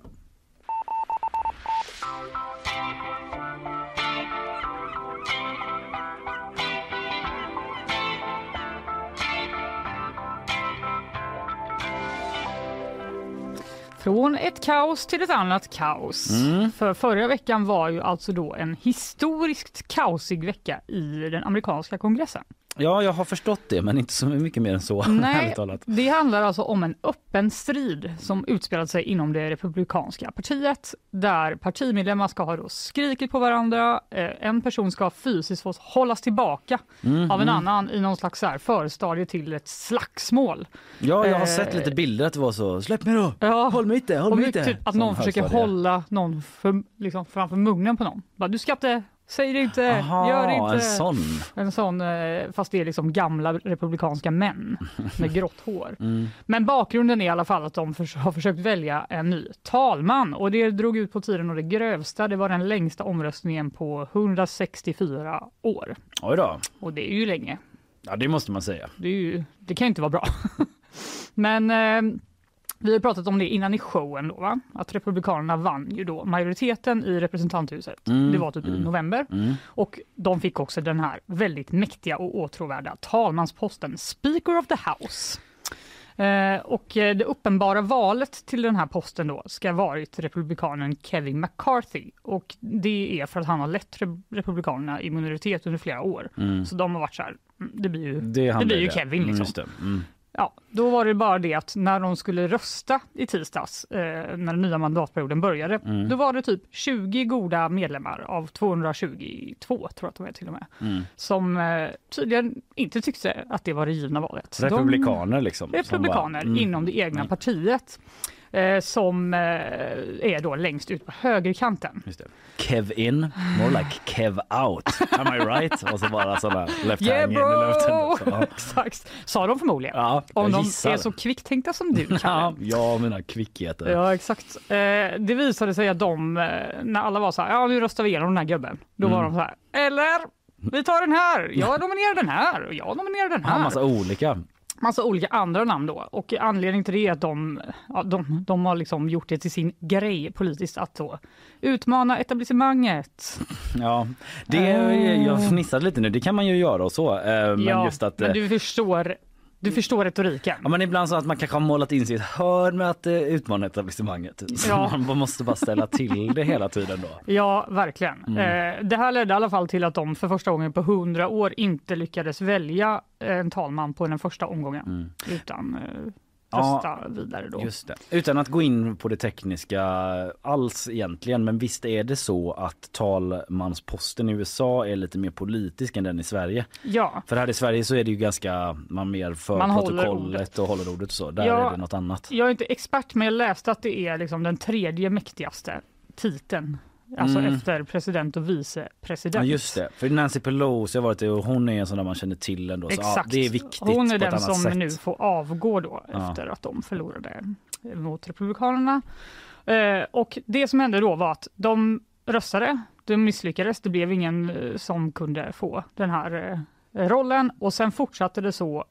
Från ett kaos till ett annat kaos. Mm. För förra veckan var ju alltså då en historiskt kaosig vecka i den amerikanska kongressen. Ja, jag har förstått det, men inte så mycket mer än så. Nej, det handlar alltså om en öppen strid som utspelade sig inom det republikanska partiet där partimedlemmar ska ha då skrikit på varandra. Eh, En person ska fysiskt få hållas tillbaka Mm, av en mm. annan i någon slags här förstadie till ett slagsmål. Ja, jag har Eh, sett lite bilder att det var så. Släpp mig då! Ja, Håll mig inte, håll mig inte! typ att någon försöker högstadie. hålla någon för, liksom, framför munnen på någon. Du ska inte, säg det inte, Aha, gör det inte. en sån. En sån, eh, fast det är liksom gamla republikanska män med grått hår. Mm. Men bakgrunden är i alla fall att de har försökt välja en ny talman och det drog ut på tiden och det grövsta, det var den längsta omröstningen på 164 år. Oj då. Och det är ju länge. Ja, det måste man säga. Det, ju, det kan inte vara bra. Men eh, vi har pratat om det innan i showen då, va? att Republikanerna vann ju då majoriteten i representanthuset. Mm, Det var typ i mm, november. mm. Och de fick också den här väldigt mäktiga och åtråvärda talmansposten Speaker of the House. Eh, och eh, det uppenbara valet till den här posten då ska varit republikanen Kevin McCarthy. Och det är för att han har lett re- republikanerna i minoritet under flera år. Mm. Så de har varit så här, mm, det blir ju, Det, det blir ju. Kevin Mm, liksom. Ja, då var det bara det att när de skulle rösta i tisdags, eh, när den nya mandatperioden började, Mm. då var det typ 20 goda medlemmar av 222, tror jag att de är till och med, Mm. som eh, tydligen inte tyckte att det var det givna valet. Republikaner liksom. De, som republikaner bara, mm. inom det egna Mm. partiet. Eh, som eh, är då längst ut på högerkanten. Just det. Kev in, more like Kev out. Am I right? Och så bara sådana left Yeah in i luften. bro! Så, ja. Exakt, sa de förmodligen. Ja, Om de gissar. är så kvicktänkta som du Ja, Kalle. jag och mina kvickheter. Ja, exakt. Eh, det visade sig att de, eh, när alla var så här, ja nu röstar vi igenom den här gubben. Då var Mm. de så här, eller vi tar den här, jag nominerar den här och jag nominerar den Ja, här. massa olika. Massa olika andra namn då. Och anledningen till det är att de, ja, de, de har liksom gjort det till sin grej politiskt att då utmana etablissemanget. Ja, det, jag fnissade lite nu, det kan man ju göra och så. eh, Men ja, just att... men eh, du förstår, du förstår retoriken. Ja, men ibland så att man kanske har målat in sig i ett hörn med att eh, utmana etablissemanget. Så Ja. man måste bara ställa till det hela tiden då. Ja, verkligen. Mm. Eh, det här ledde i alla fall till att de för första gången på hundra år inte lyckades välja en talman på den första omgången. Utan eh, Ja, rösta vidare då. Just det. Utan att gå in på det tekniska alls egentligen, men visst är det så att talmansposten i USA är lite mer politisk än den i Sverige? Ja. För här i Sverige så är det ju ganska, man mer för Man håller protokollet ordet. och håller ordet och så. Där Ja. är det något annat. Jag är inte expert men jag läste att det är liksom den tredje mäktigaste titeln. Alltså Mm. efter president och vicepresident. Ja just det, för Nancy Pelosi har varit det och hon är en sån där man känner till ändå. Så, ja, Exakt. det är viktigt Hon är den som sätt. nu får avgå då Ja. efter att de förlorade mot Republikanerna. Eh, och det som hände då var att de röstade, de misslyckades, det blev ingen eh, som kunde få den här eh, rollen och sen fortsatte det så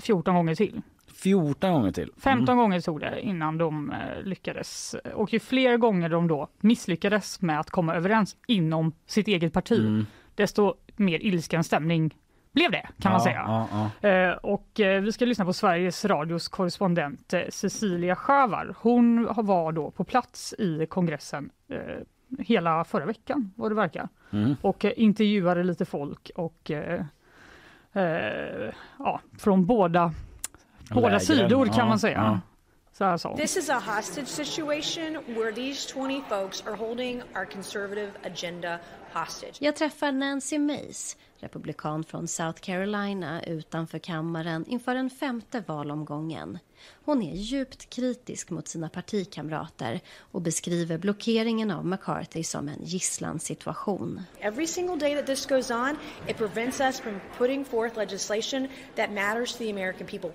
14 gånger till. 14 gånger till. 15 Mm. gånger tog det innan de eh, lyckades. Och ju fler gånger de då misslyckades med att komma överens inom sitt eget parti, Mm. desto mer ilsken stämning blev det kan man Ja, säga. ja, ja. Eh, och eh, vi ska lyssna på Sveriges Radios korrespondent Cecilia Sjövar. Hon var då på plats i kongressen hela förra veckan vad det verkar. Mm. Och intervjuade lite folk och ja, från båda, båda Lägren, sidor kan ja, man säga. ja. Så här sa hon. This is a hostage situation where these 20 folks are holding our conservative agenda hostage. Jag träffar Nancy Mace, republikan från South Carolina utanför kammaren inför den femte valomgången. Hon är djupt kritisk mot sina partikamrater och beskriver blockeringen av McCarthy som en gisslansituation. Every single day that this goes on, it prevents us from putting forth legislation that matters to the American people.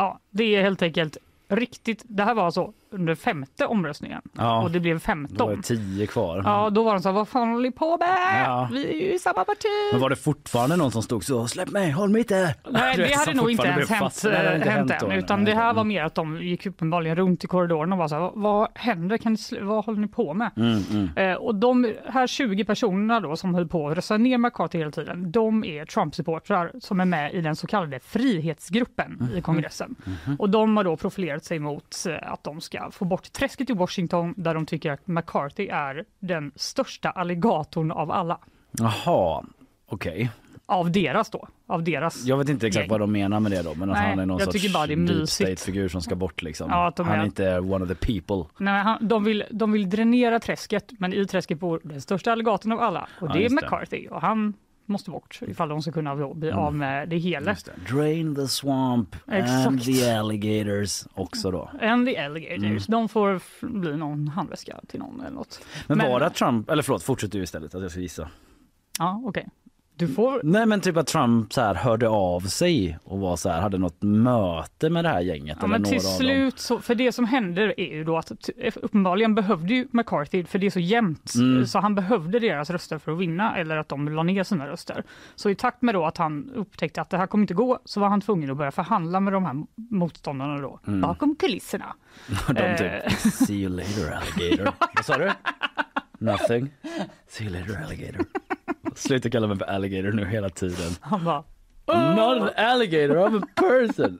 Ja, det är helt enkelt riktigt. Det här var alltså under femte omröstningen Ja. och det blev Då var det 10 kvar. Ja, då var de så här, vad fan håller ni på med? Ja. Vi är ju i samma parti. Men var det fortfarande någon som stod så släpp mig, håll mig inte. Nej, det hade nog inte ens blev hänt. Nej, det inte hänt hänt än, utan det här var mer att de gick uppenbarligen runt i korridoren och var så här, vad händer, kan ni, vad håller ni på med? Mm, mm. Eh, och de här 20 personerna då som höll på att rösta ner McCarthy hela tiden, de är Trump-supportrar som är med i den så kallade Frihetsgruppen Mhm. i kongressen. Och de har då profilerat sig mot eh, att de ska få bort träsket i Washington där de tycker att McCarthy är den största alligatorn av alla. Jaha, okej. Av deras då, av deras Jag vet inte exakt gäng. vad de menar med det då, men att Nej, han är någon jag sorts tycker bara det är deep state-figur som ska bort liksom. Ja, att han är inte one of the people. Nej, han, de, vill, de vill dränera träsket, men i träsket bor den största alligatorn av alla och Ja, det är just det. McCarthy och han måste bort ifall de ska kunna bli Mm. av med det hela. Det. Drain the swamp and Exakt. the alligators också då. And the alligators, Mm. de får bli någon handväska till någon eller något. Men, det att Trump, eller förlåt fortsätt du istället att jag ska gissa. Ja, okej. Du får... Nej men typ att Trump så här hörde av sig och var så här, hade något möte med det här gänget. Ja, eller men till några dem. slut, så, för det som händer är ju då att uppenbarligen behövde ju McCarthy, för det är så jämnt, Mm. så han behövde deras röster för att vinna eller att de la ner sina röster. Så i takt med då att han upptäckte att det här kommer inte gå så var han tvungen att börja förhandla med de här motståndarna då, Mm. bakom kulisserna. De Eh. typ, see you later alligator. Vad sa du? Nothing. See you later alligator. Sluta kalla mig för alligator nu hela tiden. Han bara, I'm not an alligator, I'm a person.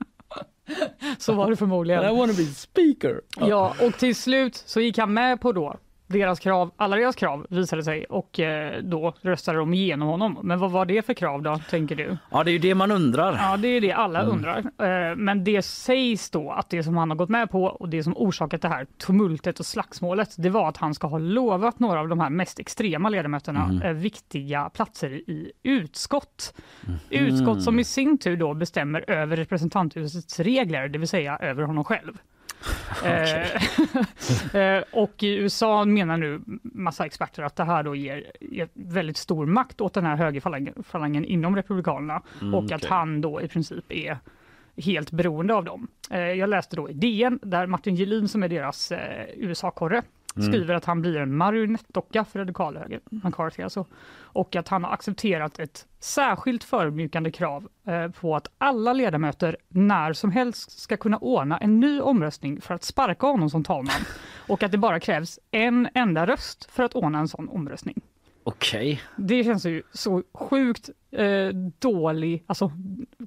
så var det förmodligen. And I wanna be speaker. Ja, och till slut så gick han med på då deras krav, alla deras krav visade sig och eh, då röstade de igenom honom. Men vad var det för krav då, tänker du? Ja, det är ju det man undrar. Ja, det är det alla Mm. undrar. Eh, Men det sägs då att det som han har gått med på och det som orsakat det här tumultet och slagsmålet, det var att han ska ha lovat några av de här mest extrema ledamöterna Mhm. eh, viktiga platser i utskott. Mhm. Utskott som i sin tur då bestämmer över representanthusets regler, det vill säga över honom själv. Eh, eh, och i USA menar nu massa experter att det här då ger, ger väldigt stor makt åt den här högerfalangen falangen inom Republikanerna Mm, och att okej. han då i princip är helt beroende av dem. Eh, jag läste då i DN där Martin Gelin som är deras eh, Mm. skriver att han blir en marionettdocka för radikalhöger, McCarthy alltså, och att han har accepterat ett särskilt förödmjukande krav eh, på att alla ledamöter när som helst ska kunna ordna en ny omröstning för att sparka honom som talman och att det bara krävs en enda röst för att ordna en sån omröstning. Okej. Det känns ju så sjukt eh, dålig, alltså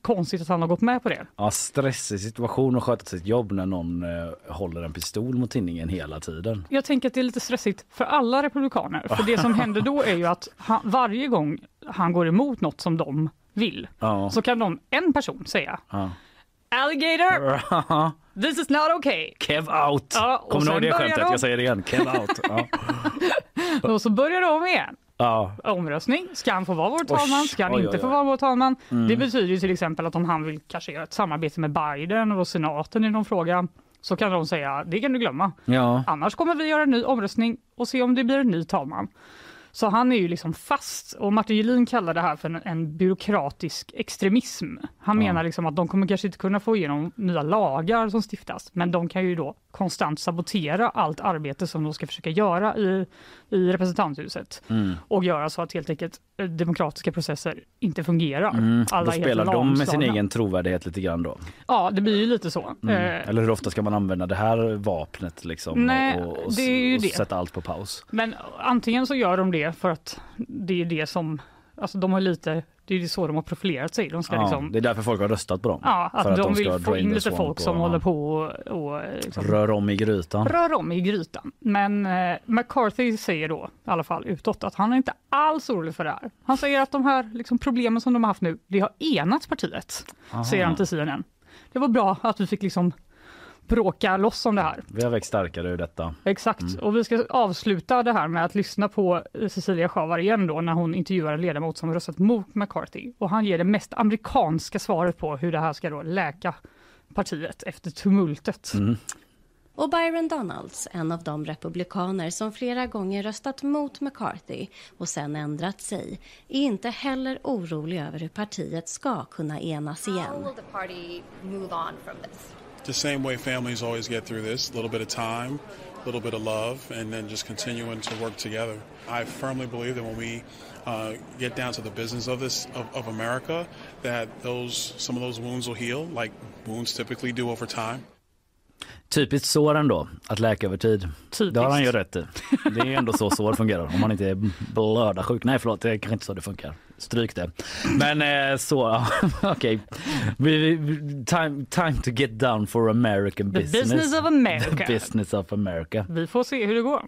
konstigt att han har gått med på det. Ja, stressig situation att sköta sitt jobb när någon eh, håller en pistol mot tinningen hela tiden. Jag tänker att det är lite stressigt för alla republikaner. För det som händer då är ju att han, varje gång han går emot något som de vill Ja. så kan de, en person säga Ja. Alligator, this is not okay. Kev out! Ja, Kommer ni ihåg det skämtet? de- Jag säger det igen. Kev out. Ja. Och så börjar de igen. Ja. Omröstning, ska han få vara vår talman, ska han oj, inte oj, få vara vår talman? Mm. Det betyder ju till exempel att om han vill kanske göra ett samarbete med Biden och senaten i någon fråga så kan de säga det kan du glömma. Ja. Annars kommer vi göra en ny omröstning och se om det blir en ny talman. Så han är ju liksom fast och Martin Gelin kallar det här för en, en byråkratisk extremism. Han Ja. menar liksom att de kommer kanske inte kunna få igenom nya lagar som stiftas, men de kan ju då konstant sabotera allt arbete som de ska försöka göra i, i representanthuset Mm. och göra så att helt enkelt demokratiska processer inte fungerar. Mm. Alla Då spelar de med sin egen trovärdighet lite grann då. Ja, det blir ju lite så. Mm. Eh, Eller hur ofta ska man använda det här vapnet liksom Nej, och, och, och sätta allt på paus? Men antingen så gör de det för att det är det som, alltså de har lite, det är ju så de har profilerat sig. De ska Ja, liksom, det är därför folk har röstat på dem. ja, att, för de, ska vill få in lite folk som och- håller på och, och liksom, Rör om i grytan. rör om i grytan. Men eh, McCarthy säger då, i alla fall utåt, att han är inte alls orolig för det här. Han säger att de här liksom, problemen som de har haft nu, det har enat partiet, Aha. säger han till CNN. Det var bra att vi fick liksom bråka loss om det här. Vi har växt starkare ur detta. Exakt, Mm. och vi ska avsluta det här med att lyssna på Cecilia Schavar igen då när hon intervjuar en ledamot som röstat mot McCarthy och han ger det mest amerikanska svaret på hur det här ska då läka partiet efter tumultet. Mm. Och Byron Donalds, en av de republikaner som flera gånger röstat mot McCarthy och sen ändrat sig, är inte heller orolig över hur partiet ska kunna enas igen. How will the party move on from this? The same way families always get through this a little bit of time a little bit of love and then just continuing to work together i firmly believe that when we uh, get down to the business of this of, of america that those some of those wounds will heal like wounds typically do over time Typiskt sår ändå, att läka över tid. Det har han ju rätt i. Det är ändå så sår fungerar om man inte är blödarsjuk. Nej förlåt, det är kanske inte så det funkar. Stryk det. Men eh, så, okej. Vi- Time, time to get down for American The business. business of America. Business of America. Vi får se hur det går.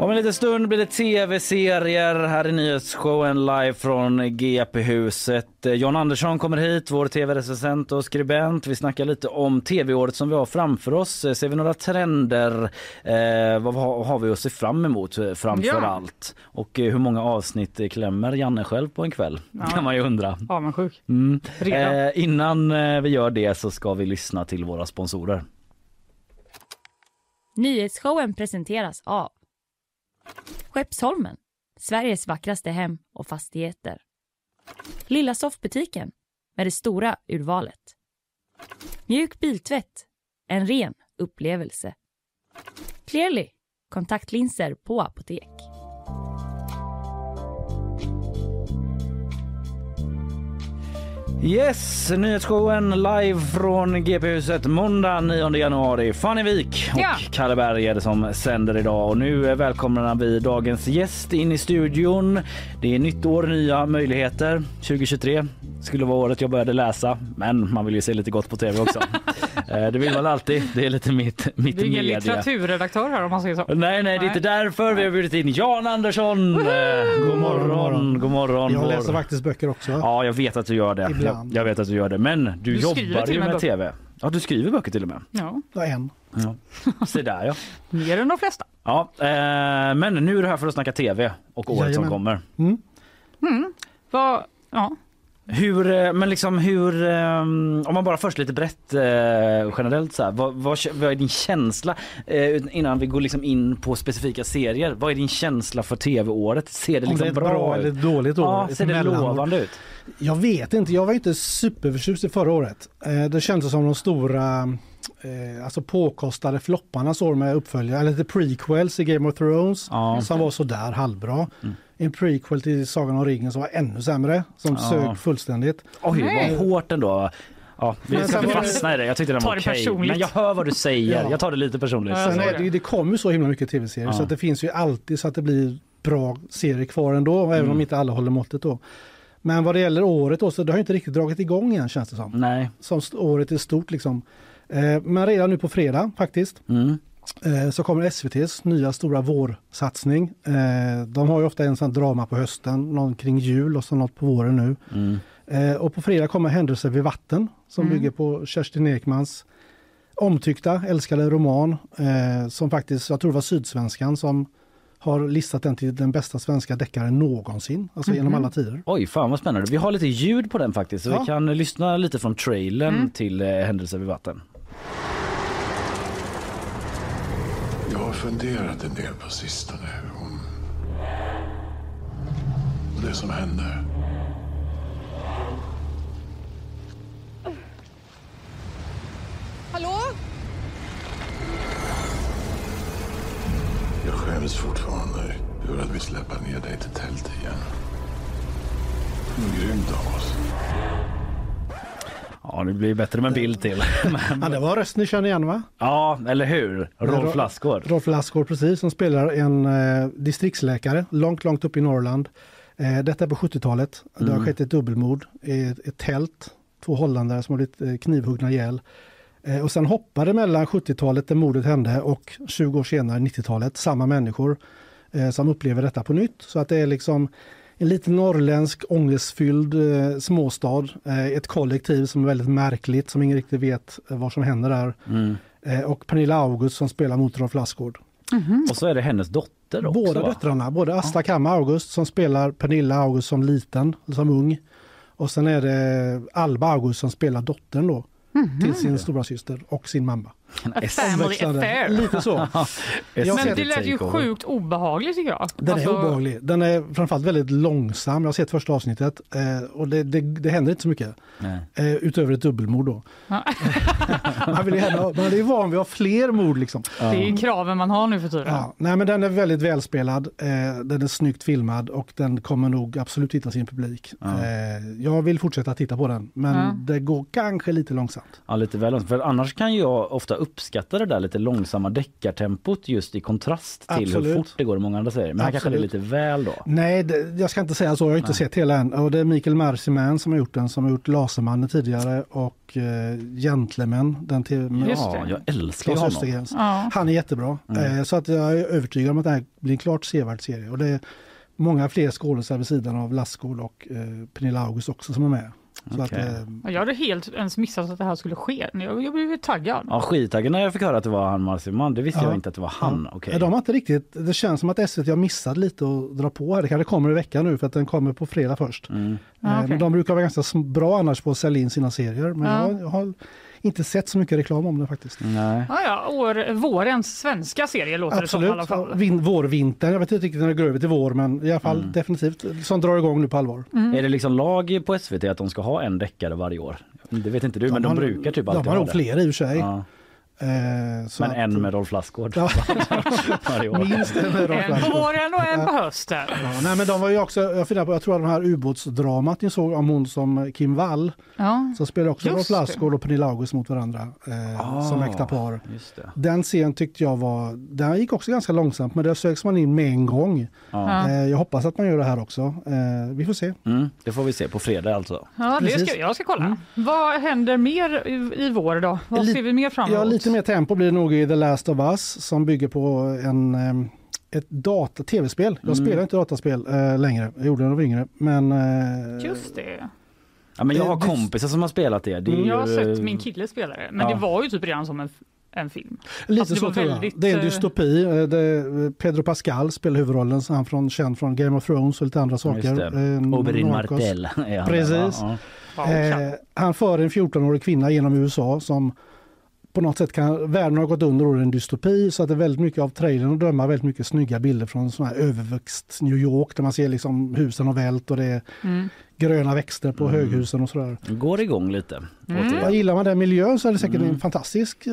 Om en liten stund blir det tv-serier här i nyhetsshowen live från GP-huset. John Andersson kommer hit, vår tv-recensent och skribent. Vi snackar lite om tv-året som vi har framför oss. Eh, Ser vi några trender? Eh, vad har, vi att se fram emot eh, framför Ja. allt? Och eh, hur många avsnitt klämmer Janne själv på en kväll? Ja. kan man ju undra. Avundsjuk. Mm. Eh, innan vi gör det så ska vi lyssna till våra sponsorer. Nyhetsshowen presenteras av Skeppsholmen, Sveriges vackraste hem och fastigheter. Lilla soffbutiken med det stora urvalet. Mjuk biltvätt, en ren upplevelse. Clearly, kontaktlinser på apotek. Yes, nyhetsshowen live från GP-huset måndag 9 januari. Fanny Wik och Ja. Kalle Berg är det som sänder idag. Och nu välkomnar vi dagens gäst in i studion. Det är nytt år, nya möjligheter. 2023 skulle vara året jag började läsa, men man vill ju se lite gott på tv också. Eh, det vill man alltid. Det är lite mitt, mitt Det är ingen litteraturredaktör här om man säger så. Nej, nej, det är inte därför vi har bjudit in Jan Andersson. Eh, God morgon, god morgon. Jag läser faktiskt böcker också. Ja, jag vet att du gör det. Jag, Ibland. jag vet att du gör det. Men du, Du skriver jobbar ju med med tv. Ja, du skriver böcker till och med. Ja, Ja, en. Ja. Se där ja. mer än de flesta. Ja eh, men nu är du här för att snacka tv och året som Jajamän. kommer. Mm. Vad, ja. Hur, eh, men liksom hur, eh, om man bara först lite brett eh, generellt så här, vad, vad, vad är din känsla eh, innan vi går liksom in på specifika serier? Vad är din känsla för tv-året? Ser det Om liksom det bra, bra eller dåligt år. Ja, ser det lovande ut? Jag vet inte, jag var inte superförtjust i förra året. Det kändes som de stora eh, alltså påkostade flopparnas år med uppföljare, eller lite prequels i Game of Thrones Ja. som var sådär halvbra. En prequel till Sagan om ringen som var ännu sämre, som Ja. sög fullständigt. Oj, Nej. vad hårt ändå. Ja, vi ska inte det- fastna i det. Jag tyckte den var det okej. personligt. Men jag hör vad du säger. Ja. Jag tar det lite personligt. Sen det, ju- det kommer ju så himla mycket tv-serier Ja. så att det finns ju alltid så att det blir bra serier kvar ändå, även Mm. om inte alla håller måttet då. Men vad det gäller året då, så det har inte riktigt dragit igång än känns det som. Nej. Som året är stort liksom. Eh, men redan nu på fredag faktiskt Mm. Eh, så kommer SVTs nya stora vårsatsning. Eh, de har ju ofta en sån drama på hösten, någon kring jul och så något på våren nu. Mm. Eh, och på fredag kommer Händelser vid vatten som Mm. bygger på Kerstin Ekmans omtyckta, älskade roman som faktiskt, jag tror det var Sydsvenskan som har listat den till den bästa svenska deckaren någonsin, alltså genom alla tider. Oj, fan vad spännande. Vi har lite ljud på den faktiskt. Så Ja. vi kan lyssna lite från trailern till eh, Händelser vid vatten. Jag har funderat en del på sistone om det som hände. Hallå? Jag skäms fortfarande över att vi släpper ner dig till tält igen. Det var grymt av oss. Ja, det blir bättre med bild till. Ja, det var rösten ni känner igen va? ja, eller hur? Rolf Ro- Lassgård. Rolf Lassgård precis, som spelar en eh, distriktsläkare långt, långt upp i Norrland. Eh, detta är på 70-talet. Det har Mm. skett ett dubbelmord i ett, ett tält. Två holländare som har blivit eh, knivhuggna ihjäl. Eh, och sen hoppade mellan 70-talet där mordet hände och 20 år senare 90-talet samma människor eh, som upplever detta på nytt. Så att det är liksom en liten norrländsk ångestfylld eh, småstad, eh, ett kollektiv som är väldigt märkligt som ingen riktigt vet eh, vad som händer där. Mm. Eh, och Pernilla August som spelar mot Rolf Lassgård. Och så är det hennes dotter också. Båda va? döttrarna, både Asta Kamma August som spelar Pernilla August som liten, som ung. Och sen är det Alba August som spelar dottern då. Till sin stora syster och sin mamma. A family affair. Lite så. Men det lät ju sjukt obehagligt tycker jag. Den Alltså, är obehaglig. Den är framförallt väldigt långsam. Jag har sett första avsnittet eh, och det, det, det händer inte så mycket. Nej. Eh, utöver ett dubbelmord då. man, vill gärna, man är van vid att ha fler mord liksom. Det är kraven man har nu för tiden. Ja, nej men den är väldigt välspelad, eh, den är snyggt filmad och den kommer nog absolut hitta sin publik. Ja. Jag vill fortsätta titta på den men Ja. det går kanske lite långsamt. Ja, lite väl långt. För annars kan jag ofta uppskattar det där lite långsamma deckartempot just i kontrast till hur Absolut. fort det går i många andra serier. Men här kanske det är Absolut. lite väl då. Nej, det, jag ska inte säga så. Jag har inte Nej. sett hela än. Och det är Mikael Marciman som har gjort den, som har gjort Lasermannen tidigare och eh, Gentlemen. Den till, med Just det. Ja, jag älskar honom. Ja. Han är jättebra. Mm. Eh, så att jag är övertygad om att det här blir en klart sevärd serie. Och det är många fler skådespelare vid sidan av Lassgård och eh, Pernilla August också som är med. Så att, eh, Jag hade helt ens missat att det här skulle ske. Jag, jag blev taggad. Ja, skittaggen när jag fick höra att det var han Marciman. Det visste Ja. jag inte att det var han. Ja. Okej. De har inte riktigt, det känns som att SVT har missat lite att dra på här. Det kanske kommer i veckan nu för att den kommer på fredag först. Mm. Ja, Eh. Men de brukar vara ganska bra annars på att sälja in sina serier. Men Ja. jag, jag har inte sett så mycket reklam om det faktiskt. Nej. Ja, ja, år, vårens svenska serie låter det som i Absolut, alla fall. ja, vin, vårvintern. Jag vet inte riktigt när det går över till vår men i alla fall Mm. definitivt som drar igång nu på allvar. Mm. Är det liksom lag på SVT att de ska ha en deckare varje år? Det vet inte du, men de har- brukar typ De alltid har ha nog det. fler i och för sig. Ja. Eh, så Men att- en med Rolf Lassgård Ja. Minst en med Rolf En på våren och en på hösten. Ja, nej, men de var ju också, jag funderar på, jag tror att de här ubåtsdramat ni såg om hon som Kim Wall, Ja. så spelar också Just Rolf. Lassgård och Pernilla August mot varandra eh, Ah, som äkta par. Just det. Den scenen tyckte jag var, den gick också ganska långsamt men där söks man in med en gång. Ja. Eh, jag hoppas att man gör det här också. Eh, vi får se. Mm, det får vi se på fredag alltså. Ja, det ska, jag ska kolla. Vad händer mer i, i vår då? Vad Li- ser vi mer fram emot? Ja, lite mer tempo blir det nog i The Last of Us som bygger på en, eh, ett data, tv-spel. Jag Mm. spelar inte dataspel eh, längre, jag gjorde det när jag var yngre. Men, eh, Just det. Ja, men jag har kompisar som har spelat det. det är Jag har ju- sett min kille spela det, men Ja. det var ju typ redan som en, en film. Lite Alltså, det så tror jag. väldigt, Det är en eh, dystopi. Eh, Pedro Pascal spelar huvudrollen, så han från, känd från Game of Thrones och lite andra saker. Eh, Oberyn. Martell Precis. va? Ja, Eh, han för en 14-årig kvinna genom USA som på något sätt kan, världen har gått under och det är en dystopi så att det är väldigt mycket av trailern och döma väldigt mycket snygga bilder från sån här överväxt New York där man ser liksom husen har vält och det är Mm. gröna växter på Mm. höghusen och sådär. Går igång lite. Mm. Ja, gillar man den miljön så är det säkert Mm. en fantastisk eh,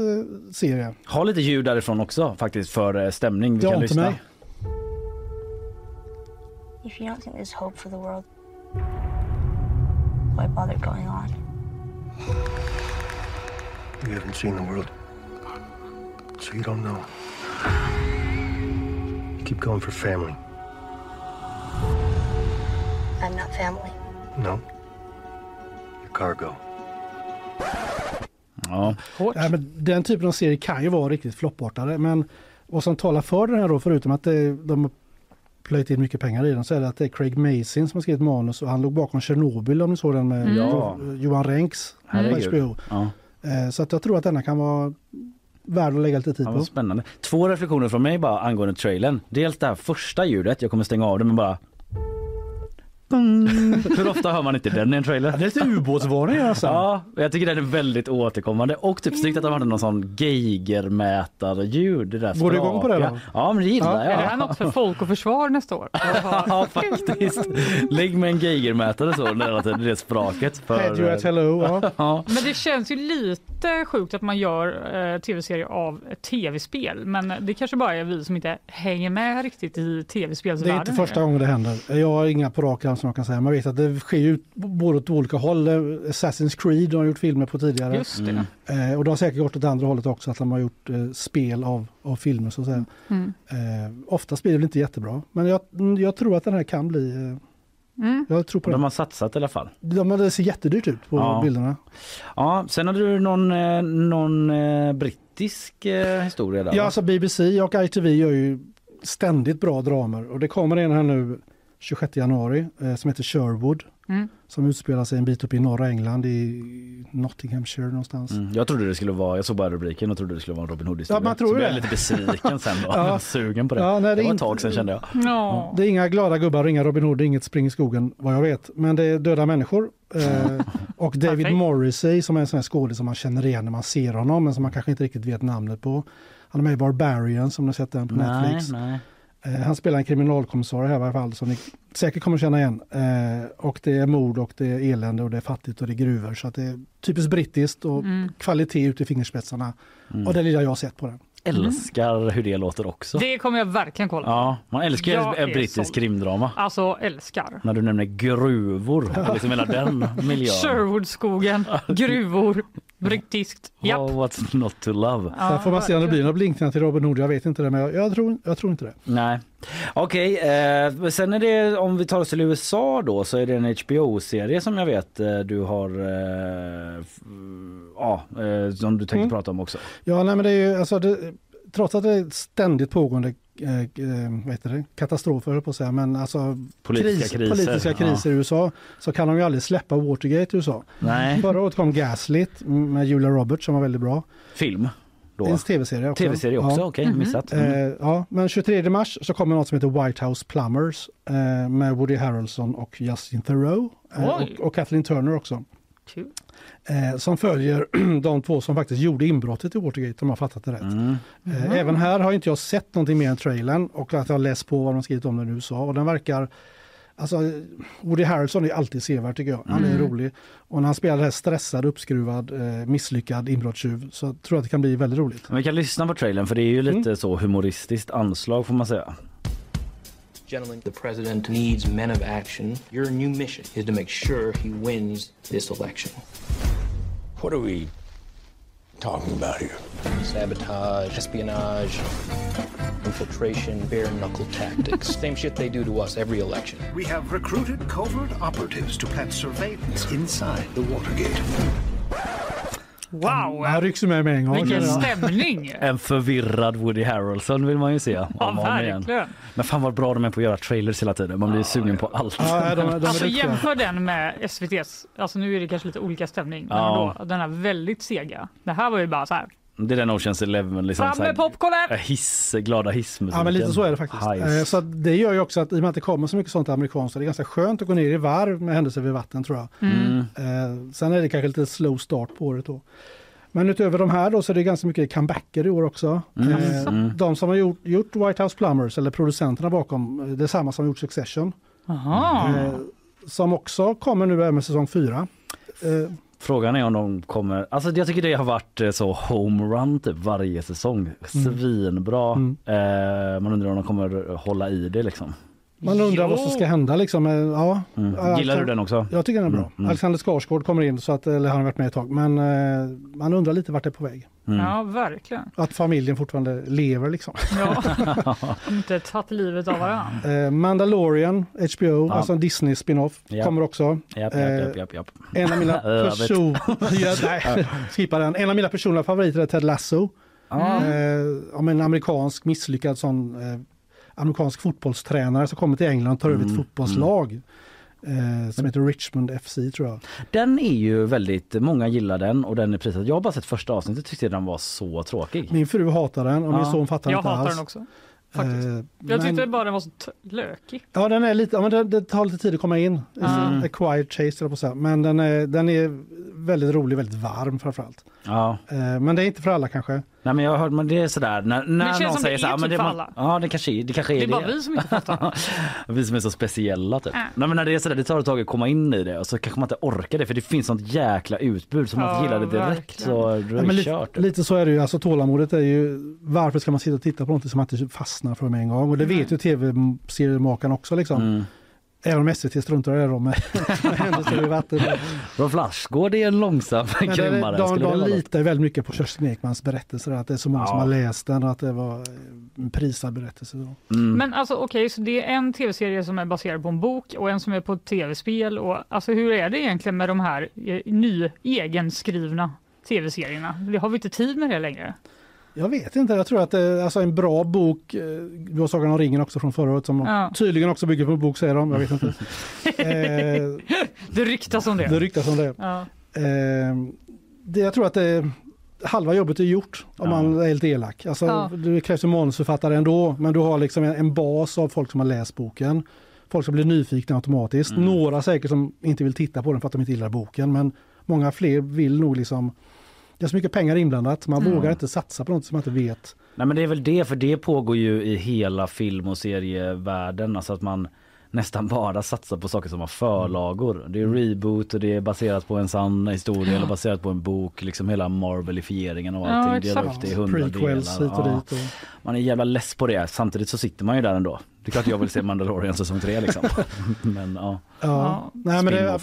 serie. Ha lite ljud därifrån också faktiskt för eh, stämning. Vi Det kan lyssna. mig. If you don't think there's hope for the world, why bother going on? You haven't seen the world, so you don't know. You keep going for family. I'm not family. No. You're cargo. Ja. Ja, men den typen av serier kan ju vara riktigt floppartade men vad som talar för den här då förutom att det, de har plöjt in mycket pengar i den så är det att det är Craig Mason som har skrivit manus och han låg bakom Chernobyl om ni såg den med Mm. Ja. Johan Renks Herregud. HBO. Ja. Eh, Så att jag tror att denna kan vara värd att lägga lite tid på. spännande. Två reflektioner från mig bara angående trailern. Dels det här första ljudet, jag kommer stänga av det men bara Hur ofta hör man inte den i en trailer? Det är lite ubåtsvarning alltså. Ja, jag tycker den är väldigt återkommande och typ snyggt att de hade någon sån geigermätarljud. Det där Går du igång på det då? Ja, men det gillar Ja. jag. Är det här något för folk och försvar nästa år? Ja, faktiskt. Lägg med en geigermätare så, när det, det spraket. För, Head you at hello. Ja. Ja. Men det känns ju lite sjukt att man gör eh, tv-serier av tv-spel. Men det kanske bara är vi som inte hänger med riktigt i Det är tv-spelsvärlden. inte första gången det händer. Jag har inga på rak som jag kan säga. Man vet att det sker ju både åt olika håll. Eh, Assassin's Creed har gjort filmer på tidigare. Just det. Mm. Eh, och det har säkert gått åt andra hållet också, att de har gjort eh, spel av, av filmer så att säga. Mm. Eh, oftast blir det inte jättebra, men jag, jag tror att den här kan bli... Eh, Mm. jag tror på De har satsat i alla fall. De, det ser jättedyrt ut på Ja. bilderna. Ja, sen hade du någon, eh, någon eh, brittisk eh, historia där Ja, alltså BBC och ITV gör ju ständigt bra dramer och det kommer en här nu 26 januari eh, som heter Sherwood Mm. som utspelar sig en bit upp i norra England i Nottinghamshire någonstans. Mm, jag trodde det skulle vara, jag såg bara rubriken och trodde det skulle vara en Robin Hood historia. Ja, man tror Så blev det. jag lite besviken sen då. Ja. Sugen på det. Ja, nej, det, det var ett inte- tag sedan kände jag. Ja. Det är inga glada gubbar, inga Robin Hood, inget spring i skogen vad jag vet. Men det är döda människor. Eh, och David. Morrissey som är en sån här skådis som man känner igen när man ser honom men som man kanske inte riktigt vet namnet på. Han är med i Barbarian som ni har sett den på Nej, Netflix. nej. Eh, han spelar en kriminalkommissarie här i alla fall som ni säkert kommer känna igen. Eh, och det är mord och det är elände och det är fattigt och det är gruvor. Så att det är typiskt brittiskt och Mm. kvalitet ut i fingerspetsarna. Mm. Och det lilla jag har sett på den. Älskar hur det låter också. Det kommer jag verkligen kolla. Ja, man älskar Jag brittisk krimdrama. Alltså älskar. När du nämner gruvor, och liksom hela den miljön. Sherwoodskogen, gruvor. Brittiskt. Japp. Oh, what's not to love? Sen får man se om det blir några blinkningar till Robin Hood. Jag vet inte det, men jag, jag, tror, jag tror inte det. Nej. Okej, eh, men sen är det om vi tar oss till USA då så är det en HBO-serie som jag vet eh, du har eh, f- ja, eh, som du tänkte Mm. prata om också. Ja, nej, men det är ju, alltså, det, trots att det är ständigt pågående eh, eh, vad heter det? katastrofer, på att säga, men alltså Politiska kriser, politiska ja. kriser i USA så kan de ju aldrig släppa Watergate i USA. Nej. Förra året kom Gaslit med Julia Roberts som var väldigt bra. Film? Då. En tv-serie också. TV-serie också, Ja. okej, missat. Mm. Eh, ja, men 23 mars så kommer något som heter White House Plumbers eh, med Woody Harrelson och Justin Theroux eh, och, och Kathleen Turner också. Kul. Eh, som följer de två som faktiskt gjorde inbrottet i Watergate om jag har fattat det rätt. Mm. Eh, även här har inte jag sett någonting mer än trailern och att jag har läst på vad de skrivit om den i USA och den verkar Alltså, Woody Harrelson är alltid sevärd tycker jag. Han är Mm. rolig. Och när han spelar det här stressad, uppskruvad, eh, misslyckad inbrottstjuv så tror jag att det kan bli väldigt roligt. Men vi kan lyssna på trailern för det är ju lite så humoristiskt anslag får man säga. Gentlemen, the president needs men of action. Your new mission is to make sure he wins this election. What are we talking about here? Sabotage, espionage, infiltration, bare knuckle tactics. Same shit they do to us every election. We have recruited covert operatives to plant surveillance inside the Watergate. Wow! Han rycks ju med med en gång. Vilken stämning! En förvirrad Woody Harrelson vill man ju se. Ja, om och om igen. verkligen. Men fan vad bra de är på att göra trailers hela tiden. Man blir sugen på allt. Ja, de, de är Alltså jämför den med SVTs, alltså nu är det kanske lite olika stämning, men Ja. ändå, den är väldigt sega. Det här var ju bara så här, det är den Oceans Eleven. Liksom, Fram med popcornen! Äh, hiss, glada hissmusiken. Ja men lite så är det faktiskt. Heist. Eh, så det gör ju också att i och med att det kommer så mycket sånt amerikanskt så det är ganska skönt att gå ner i varv med händelser vid vatten tror jag. Mm. mm. Eh, sen är det kanske lite slow start på året då. Men utöver de här då så är det ganska mycket comebacker i år också. Mm. Eh, mm. De som har gjort, gjort, White House Plumbers eller producenterna bakom det är samma som har gjort Succession. Aha. Som också kommer nu med säsong 4. Frågan är om de kommer, alltså jag tycker det har varit eh, så homerun typ varje säsong. Svinbra. Mm. Eh, man undrar om de kommer hålla i det liksom. Man undrar Jo. vad som ska hända liksom. Eh, Ja, Mm. Alltså, Gillar du den också? Jag tycker den är bra. Mm, mm. Alexander Skarsgård kommer in, så att, eller han har varit med ett tag. Men eh, man undrar lite vart det är på väg. Mm. Ja, verkligen. Att familjen fortfarande lever liksom. Ja. Inte tagit livet av varandra. Eh, Mandalorian, HBO, Ja. alltså en Disney spin-off, Ja. kommer också. Japp, Eh, japp, japp, japp, japp. En av mina Övet. person... ja, nej, skippa den. En av mina personliga favoriter är Ted Lasso. Ja. Eh, om en amerikansk misslyckad sån eh, amerikansk fotbollstränare som kommer till England och tar över ett Mm, fotbollslag. Eh, som heter Richmond FC tror jag. Den är ju väldigt, många gillar den och den är prisad. Jag har bara sett första avsnittet och tyckte den var så tråkig. Min fru hatar den och min Ja. son fattar Jag inte hatar alls. den också. Faktiskt. Eh, Jag tyckte men- bara den var så lökig. Ja, den är lite, ja, men det, det tar lite tid att komma in. Mm. A quiet chase, eller på. Men den är, den är väldigt rolig, väldigt varm framförallt. Ja. Eh, men det är inte för alla kanske. Nej men jag har hört, men det är sådär när, när känns någon som säger det så här, är men typ det, man- alla. Ja det kanske, det kanske är Det det. är bara vi som inte fattar. vi som är så speciella typ. Äh. Nej men när det är sådär, det tar ett tag att komma in i det och så kanske man inte orkar det för det finns sånt jäkla utbud så man Ja, inte gillar det direkt verkligen. så är Ja, det men lite, kört. lite så är det ju, alltså tålamodet är ju, varför ska man sitta och titta på något som man inte fastnar för med en gång? Och det vet ju tv-seriemakarna också liksom. Mm. Även om SVT struntar i dem med, med händelser i vatten. Rolf Lassgård är en långsam det, krymmare. de det de litar väldigt mycket på Kerstin Ekmans berättelser, att det är så många Ja. som har läst den och att det var en prisad berättelse. Då. Mm. Men alltså okej, så det är en tv-serie som är baserad på en bok och en som är på ett tv-spel. Och, alltså hur är det egentligen med de här eh, ny, egenskrivna tv-serierna? Det Har vi inte tid med det längre? Jag vet inte, jag tror att det är alltså en bra bok, eh, du har Sagan om ringen också från förra året som Ja. tydligen också bygger på en bok säger de, jag vet inte. eh, Det ryktas om det. det ryktas om det. Ja. Eh, det jag tror att det, halva jobbet är gjort om Ja. man är helt elak. Alltså, Ja. Det krävs ju manusförfattare ändå, men du har liksom en, en bas av folk som har läst boken. Folk som blir nyfikna automatiskt. Mm. Några säkert som inte vill titta på den för att de inte gillar boken, men många fler vill nog liksom det är så mycket pengar inblandat, man Mm. vågar inte satsa på något som man inte vet. Nej men det är väl det, för det pågår ju i hela film och serievärlden. Alltså att man nästan bara satsar på saker som har förlagor. Det är reboot och det är baserat på en sann historia eller baserat på en bok. Liksom hela marvelifieringen och Ja, allting. Upp det i hundra Prequels delar. hit och Ja. dit. Och... Man är jävla less på det. Samtidigt så sitter man ju där ändå. Det är klart jag vill se Mandalorian säsong tre liksom. men ja. Ja. Nej, men det.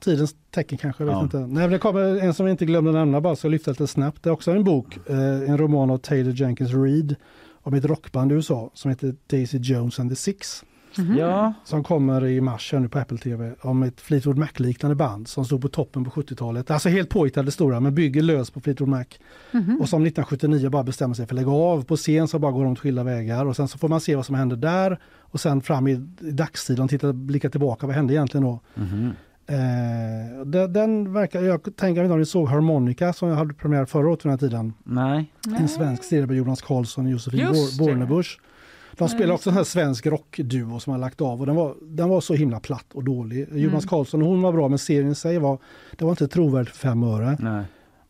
Tidens tecken kanske, jag vet Ja. inte. Nej, det kommer en som vi inte glömde nämna bara, så jag lyfta lite snabbt. Det är också en bok, eh, en roman av Taylor Jenkins Reid om ett rockband i USA som heter Daisy Jones and the Six. Mhm. Ja. Som kommer i mars här nu på Apple TV om ett Fleetwood Mac-liknande band som stod på toppen på 70-talet. Alltså helt påhittade stora men bygger lös på Fleetwood Mac. Mhm. Och som 1979 bara bestämmer sig för att lägga av. På scen så bara går de åt skilda vägar och sen så får man se vad som händer där och sen fram i, dagstid, de tittar, blickar tillbaka, vad hände egentligen då? Mhm. Eh, den, den verkar, jag tänker inte om ni såg Harmonica som jag hade premiär förra året vid den här tiden. Nej. En svensk serie med Jonas Karlsson och Josefin Just. Bornebusch. De Nej, spelar också en här svensk rockduo som har lagt av och den var, den var så himla platt och dålig. Jonas Mm. Karlsson och hon var bra men serien i sig var, det var inte trovärdigt för fem öre. Nej.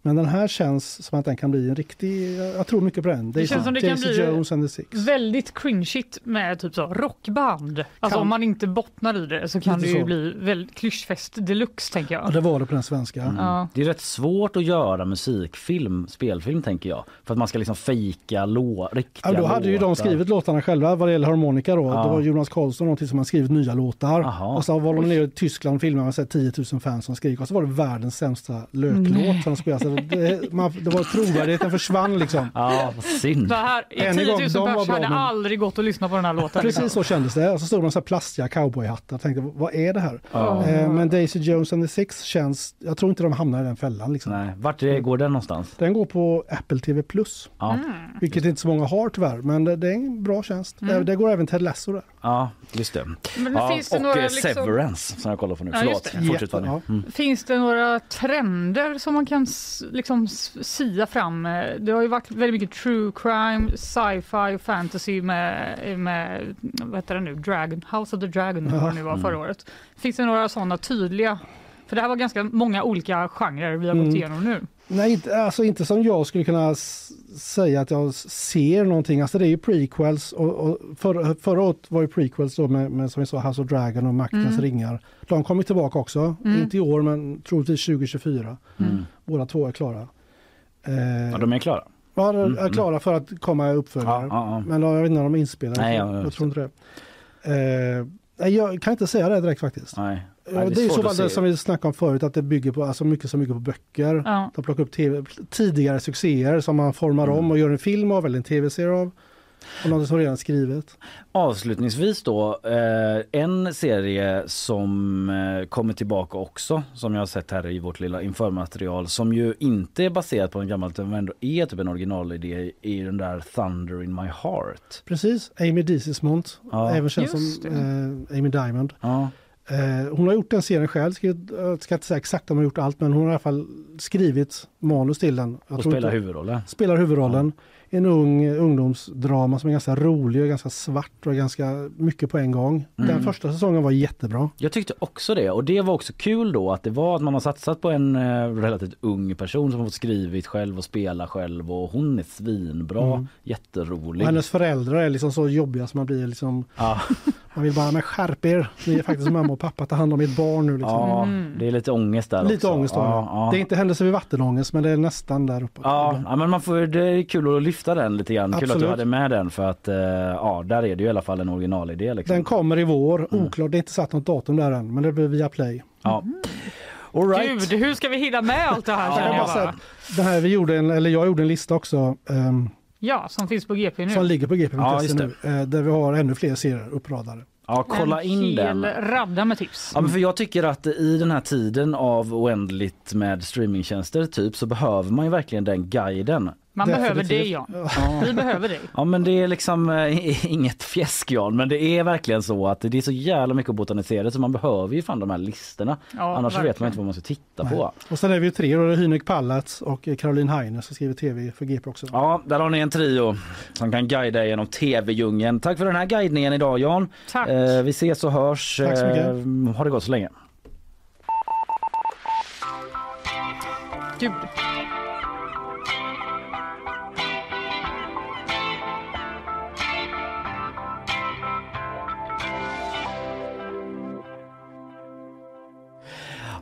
Men den här känns som att den kan bli en riktig, jag tror mycket på den. Det känns som det kan bli Jones and the Six. väldigt cringeigt med typ så rockband. Alltså Kan- om man inte bottnar i det så kan Lite det ju så. bli väldigt klyschfest deluxe tänker jag. Ja, det var det på den svenska. Mm. Ja. Det är rätt svårt att göra musikfilm, spelfilm tänker jag. För att man ska liksom fejka lå, riktiga Ja, då hade ju de låtar. skrivit låtarna själva vad det gäller harmonika då. Ja. Det var Jonas Karlsson någonting som har skrivit nya låtar. Aha. Och så var de nere i Tyskland och filmade med så här 10 000 fans som skriker. Och så var det världens sämsta löklåt Nej. som de spelade. Så det, man, det var trovärdigheten försvann liksom. Ja, vad synd. Det här, en 10 gång, 000 de var pers bra, hade men- aldrig gått att lyssna på den här låten. Precis så kändes det. Och så stod de så här plastiga cowboyhattar och tänkte vad är det här? Ja. Eh, men Daisy Jones and the Six känns, jag tror inte de hamnar i den fällan. Liksom. Nej. Vart är, går den någonstans? Den går på Apple TV Plus. Ja. Mm. Vilket inte så många har tyvärr. Men det, det är en bra tjänst. Mm. Det, det går även Ted Lasso där. Ja, just det. Men ja, finns det och några eh, liksom- Severance som jag kollar på nu. Ja, Förlåt, det. fortsätt. Jätte- Mm. Finns det några trender som man kan liksom sia fram? Eh, Det har ju varit väldigt mycket true crime, sci-fi och fantasy med, med vad heter det nu, Dragon, House of the Dragon vad det nu var förra Mm. året. Finns det några sådana tydliga? För det här var ganska många olika genrer vi har gått Mm. igenom nu. Nej, inte, alltså inte som jag skulle kunna säga att jag ser någonting. Alltså det är ju prequels och, och för, förra året var ju prequels då med, med som vi sa House of Dragon och Maktens Mm. ringar. De kommer tillbaka också, Mm. inte i år men troligtvis 2024. Mm. Båda två är klara. Eh, Ja, de är klara. ja, de Mm, är klara för att komma i uppföljare. Ja, ja, ja. Men jag vet inte om de är inspelade. Nej, jag, ja, jag tror inte det. Eh, jag kan inte säga det direkt faktiskt. Nej. Ja, Nej, det är så väl det som vi snackade om förut, att det bygger på alltså mycket som bygger på böcker. Ja. De plockar upp TV, tidigare succéer som man formar Mm. om och gör en film av eller en tv-serie av. Och något som redan skrivet. Avslutningsvis då, eh, en serie som eh, kommer tillbaka också, som jag har sett här i vårt lilla införmaterial, som ju inte är baserat på en gammal utan ändå är typ en originalidé i den där Thunder in my heart. Precis, Amy Disismont, Ja. även känd som eh, Amy Diamond. Ja. Eh, hon har gjort den serien själv, skrivit, jag ska inte säga exakt om hon har gjort allt men hon har i alla fall skrivit manus till den. Jag Och spelar inte- huvudrollen. spelar huvudrollen. En ung ungdomsdrama som är ganska rolig och ganska svart och ganska mycket på en gång. Den Mm. första säsongen var jättebra. Jag tyckte också det och det var också kul då att det var att man har satsat på en eh, relativt ung person som har fått skrivit själv och spela själv och hon är svinbra, Mm. jätterolig. Och hennes föräldrar är liksom så jobbiga som man blir liksom, Ja, man vill bara, men skärp er! Ni är faktiskt mamma och pappa, ta hand om ert barn nu liksom. ja Mm. det är lite ångest där Lite också. ångest ja, ja, ja. Det är inte händelse vid vattenångest men det är nästan där uppe. Ja, ja, men man får, det är kul att lyfta den lite grann. Kul att du Absolut. hade med den för att eh, ja, där är det ju i alla fall en originalidé. Liksom. Den kommer i vår, Mm. oklart, det är inte satt något datum där än men det blir via play. Ja. All right. Gud, hur ska vi hinna med allt det här? Kan jag den här vi gjorde en, eller jag gjorde en lista också ehm, Ja, som finns på GP nu. som ligger på Ja, gp.se just nu eh, där vi har ännu fler serier uppradade. Ja, kolla en in den. radda med tips. Ja, men för jag tycker att i den här tiden av oändligt med streamingtjänster typ så behöver man ju verkligen den guiden. Man behöver definitivt. dig, Jan. Vi behöver dig. Ja men det är liksom eh, inget fjäsk Jan, men det är verkligen så att det är så jävla mycket att botanisera så man behöver ju fan de här listorna. Ja, Annars så vet verkligen. man inte vad man ska titta på. Och sen är vi ju tre, då är det Hynek Pallatz och Caroline Heiner som skriver tv för GP också. Ja, där har ni en trio som kan guida er genom tv-djungeln. Tack för den här guidningen idag Jan. Tack. Eh, vi ses och hörs. Tack så mycket. Eh, ha det gott så länge. Gud.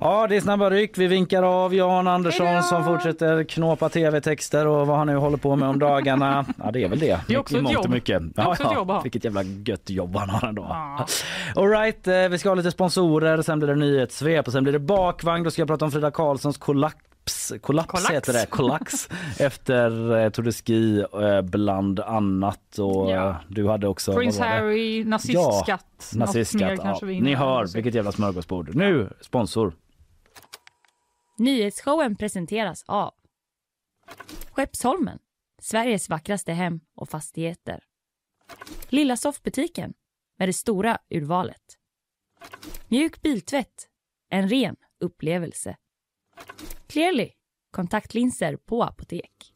Ja, det är snabba ryck. Vi vinkar av Jan Andersson som fortsätter knåpa tv-texter och vad han nu håller på med om dagarna. Ja, det är väl det. Det är också ett jobb. Mycket. Det är också ett jobb. Vilket jävla gött jobb han har ändå. All right, eh, vi ska ha lite sponsorer, sen blir det nyhetssvep och sen blir det bakvagn. Då ska jag prata om Frida Karlssons kollaps Kollaps, Kollaps. heter det, kollaps efter eh, Tour de Ski eh, bland annat och Ja. eh, du hade också det? Harry, nazistskatt. Ja, nazistskatt. Ja. Ni hör vilket jävla smörgåsbord. Nu sponsor. Nyhetsshowen presenteras av Skeppsholmen, Sveriges vackraste hem och fastigheter. Lilla soffbutiken med det stora urvalet. Mjuk biltvätt, en ren upplevelse. Clearly, kontaktlinser på apotek.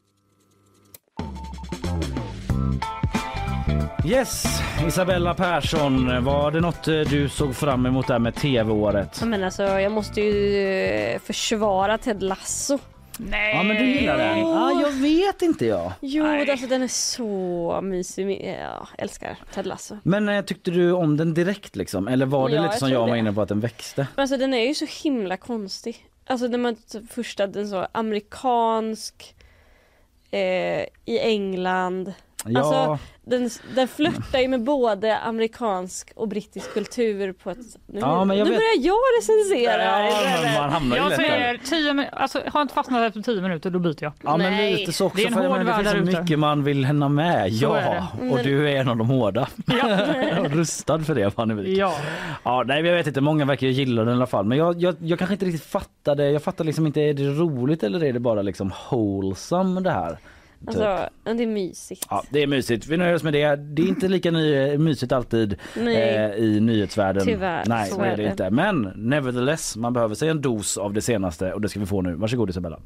Yes, Isabella Persson, var det något eh, du såg fram emot där med tv-året? Men alltså, jag måste ju eh, försvara Ted Lasso. Nej. Ja men du gillar den? Ja, jag vet inte jag. Jo, alltså, den är så mysig. Ja, älskar Ted Lasso. Men eh, tyckte du om den direkt liksom? Eller var det Ja, lite jag som jag var det. inne på att den växte? Men alltså den är ju så himla konstig. Alltså när man första, den så amerikansk eh, i England. Ja. Alltså den, den flörtar ju med både amerikansk och brittisk kultur på ett... Nu, Ja, men jag nu vet- börjar jag recensera Ja, men man hamnar ju Jag säger tio alltså har jag inte fastnat efter tio minuter då byter jag. Ja men Nej. lite så också Det är en för hård menar, det finns så där ute. mycket man vill hinna med. Så Ja, det. och Men- du är en av de hårda. Ja. Rustad för det Parnevik. ja. Ja, nej men jag vet inte, många verkar gilla den i alla fall. Men jag, jag, jag kanske inte riktigt fattar det. Jag fattar liksom inte, är det roligt eller är det bara liksom wholesome det här? Typ. Alltså, ja, det är mysigt. Ja, det är mysigt. Vi nöjer oss med det. Det är inte lika ny, mysigt alltid eh, i nyhetsvärlden. Tyvärr, Nej, så är det. inte. Men nevertheless, man behöver sig en dos av det senaste och det ska vi få nu. Varsågod Isabella.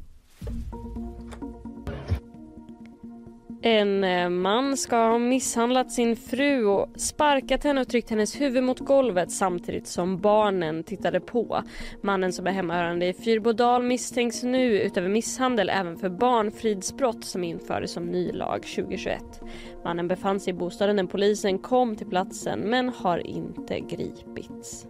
En eh, man ska ha misshandlat sin fru och sparkat henne och tryckt hennes huvud mot golvet samtidigt som barnen tittade på. Mannen som är hemmahörande i Fyrbodal misstänks nu utöver misshandel även för barnfridsbrott som infördes som ny lag 2021. Mannen befann sig i bostaden när polisen kom till platsen men har inte gripits.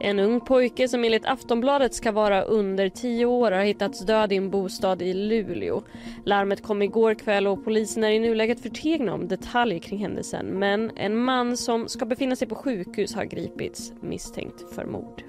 En ung pojke som enligt Aftonbladet ska vara under tio år har hittats död i en bostad i Luleå. Larmet kom igår kväll och polisen är i nuläget förtegna om detaljer kring händelsen men en man som ska befinna sig på sjukhus har gripits misstänkt för mord.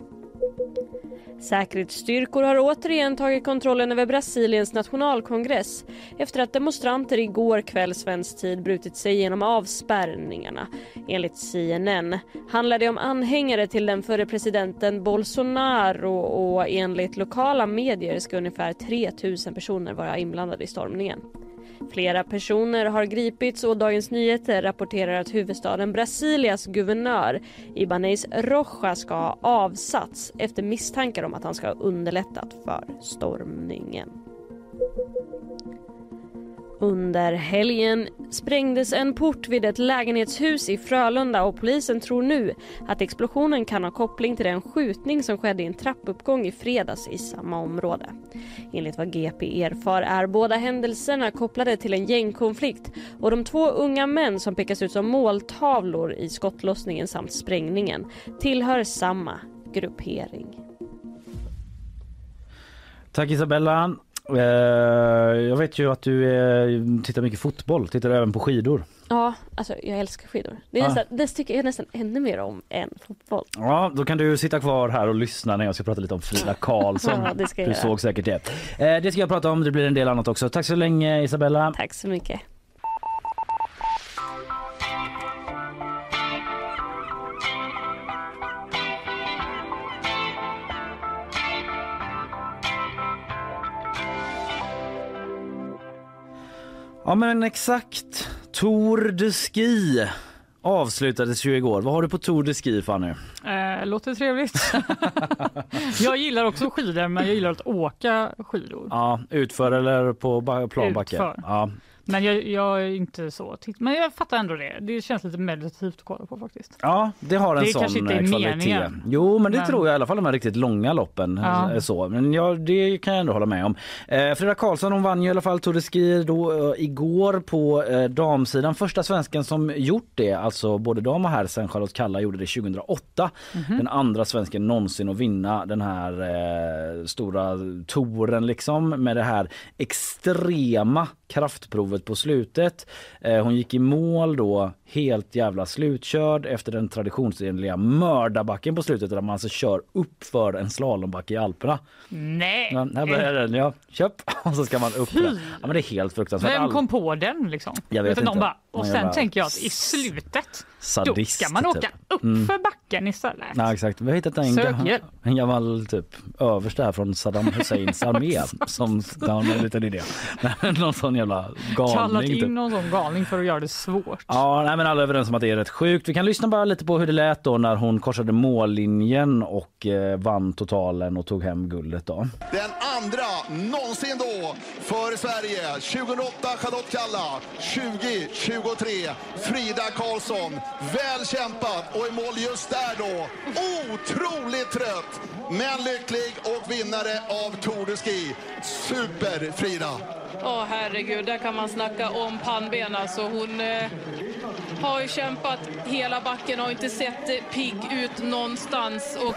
Säkerhetsstyrkor har återigen tagit kontrollen över Brasiliens nationalkongress efter att demonstranter igår kväll svensk tid brutit sig genom avspärrningarna. Enligt CNN handlar det om anhängare till den förre presidenten Bolsonaro och enligt lokala medier ska ungefär 3000 personer vara inblandade i stormningen. Flera personer har gripits och Dagens Nyheter rapporterar att huvudstaden Brasilias guvernör Ibanez Roja ska ha avsatts efter misstankar om att han ska ha underlättat för stormningen. Under helgen sprängdes en port vid ett lägenhetshus i Frölunda och polisen tror nu att explosionen kan ha koppling till den skjutning som skedde i en trappuppgång i fredags i samma område. Enligt vad GP erfar är båda händelserna kopplade till en gängkonflikt och de två unga män som pekas ut som måltavlor i skottlossningen samt sprängningen tillhör samma gruppering. Tack Isabella. Eh, jag vet ju att du tittar mycket fotboll. Tittar du även på skidor? Ja, alltså jag älskar skidor. Det, är Ah. nästan, det tycker jag nästan ännu mer om än fotboll. Ja, då kan du sitta kvar här och lyssna när jag ska prata lite om Frida Karlsson. Ja, det ska jag du göra. såg säkert det. Eh, det ska jag prata om. Det blir en del annat också. Tack så länge Isabella. Tack så mycket. Ja men exakt. Tour de Ski avslutades ju igår. Vad har du på Tour de Ski Fanny? Eh, låter trevligt. jag gillar också skidor men jag gillar att åka skidor. Ja, utför eller på ba- planbacke? Utför. Ja. Men jag, jag är inte så Men jag fattar ändå det. Det känns lite meditativt att kolla på faktiskt. Ja, det har en Det sån kanske inte är eh, kvalitet. meningen. Jo, men det Men- tror jag i alla fall de här riktigt långa loppen. Ja. eh, Så. Men ja, det kan jag ändå hålla med om. Eh, Frida Karlsson hon vann ju i alla fall Tour de Ski då, eh, igår på eh, damsidan. Första svensken som gjort det, alltså både dam och herr sen Charlotte Kalla gjorde det 2008. Mhm. Den andra svensken någonsin att vinna den här eh, stora touren liksom med det här extrema kraftprovet på slutet. Eh, hon gick i mål då helt jävla slutkörd efter den traditionsenliga mördarbacken på slutet där man alltså kör upp för en slalombacke i Alperna. Nej! Ja, här börjar den, ja. Köp! Och så ska man upp. Ja men det är helt fruktansvärt. Vem kom på den liksom? Jag vet Utan inte. Bara, och sen jävla tänker jag att i slutet sadist, då ska man åka typ. upp Mm. för backen istället. Ja exakt, vi har hittat en, en gammal typ överste här från Saddam Husseins armé som har en liten idé. Någon sån jävla Kallat galning. in Typ. någon sån galning för att göra det svårt. Ja, nej, men alla är överens om att det är rätt sjukt. Vi kan lyssna bara lite på hur det lät då när hon korsade mållinjen och eh, vann totalen och tog hem guldet då. Den andra någonsin då för Sverige. 2008 Charlotte Kalla, 2023 Frida Karlsson. Väl kämpat och i mål just där då. Otroligt trött, men lycklig och vinnare av Tour de Ski. Super Frida! Åh herregud, där kan man snacka om pannben alltså. Hon eh, har ju kämpat hela backen och inte sett eh, pigg ut någonstans. Och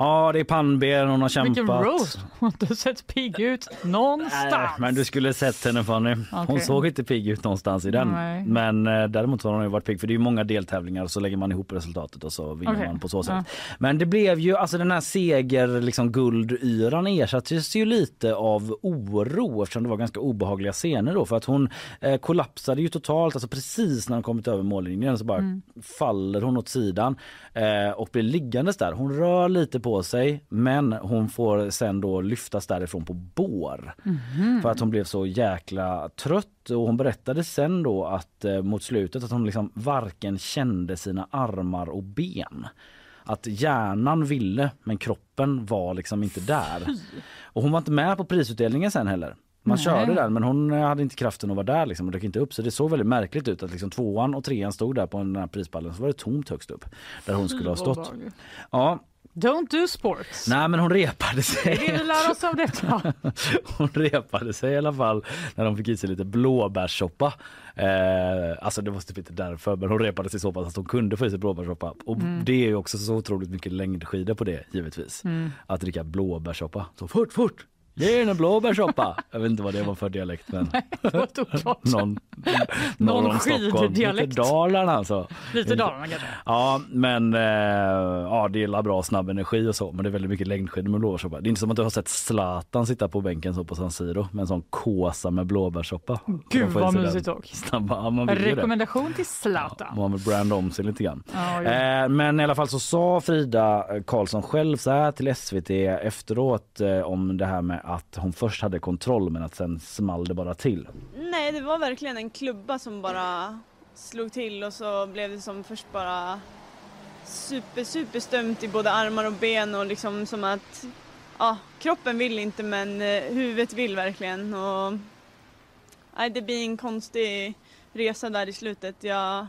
Ja, det är pannben hon har kämpat. Vilken roast! Hon har inte sett pigg ut någonstans. Nej, men du skulle sett henne Fanny. Hon Okej. såg inte pigg ut någonstans i den. Nej. Men eh, däremot så har hon ju varit pigg för det är ju många deltävlingar och så lägger man ihop resultatet och så vinner Okej. man på så sätt. Ja. Men det blev ju alltså den här seger liksom guldyran ersattes ju lite av oro eftersom det var ganska obehagliga scener då för att hon eh, kollapsade ju totalt alltså precis när hon kommit över mållinjen så bara Mm. faller hon åt sidan eh, och blir liggandes där. Hon rör lite på sig men hon får sen då lyftas därifrån på bår. Mhm. För att hon blev så jäkla trött och hon berättade sen då att eh, mot slutet att hon liksom varken kände sina armar och ben. Att hjärnan ville men kroppen var liksom inte där. Och hon var inte med på prisutdelningen sen heller. Man Nej. körde den men hon eh, hade inte kraften att vara där liksom och dök inte upp så det såg väldigt märkligt ut att liksom tvåan och trean stod där på den här prispallen så var det tomt högst upp där hon skulle ha stått. Ja, Don't do sports. nej men hon repade sig. det vi lär oss av detta. Hon repade sig i alla fall när de fick i sig lite blåbärssoppa. Eh, alltså det var typ inte därför men hon repade sig så pass att hon kunde få i sig blåbärssoppa. Och Mm. det är ju också så otroligt mycket längdskidor på det givetvis. Mm. Att dricka blåbärssoppa. Så fort fort! Ge henne blåbärssoppa! Jag vet inte vad det var för dialekt men någon, norr om Stockholm. Lite skiddialekt. Dalarna alltså. Lite Dalarna kanske. Ja men eh, ja, det är bra snabb energi och så men det är väldigt mycket längdskidor med blåbärssoppa. Det är inte som att du har sett Zlatan sitta på bänken så på San Siro med en sån kåsa med blåbärssoppa. Gud, vad sig mysigt dock. Snabba, ja, man ju det. Rekommendation till Zlatan. Man vill branda om sig lite grann. Ja. Eh, men i alla fall så sa Frida Karlsson själv så här till SVT efteråt eh, om det här med att hon först hade kontroll men att sen small det bara till. Nej, det var verkligen en klubba som bara slog till och så blev det som först bara super, super stömt i både armar och ben och liksom som att ja, kroppen vill inte men eh, huvudet vill verkligen. Och, nej, det blir en konstig resa där i slutet. Jag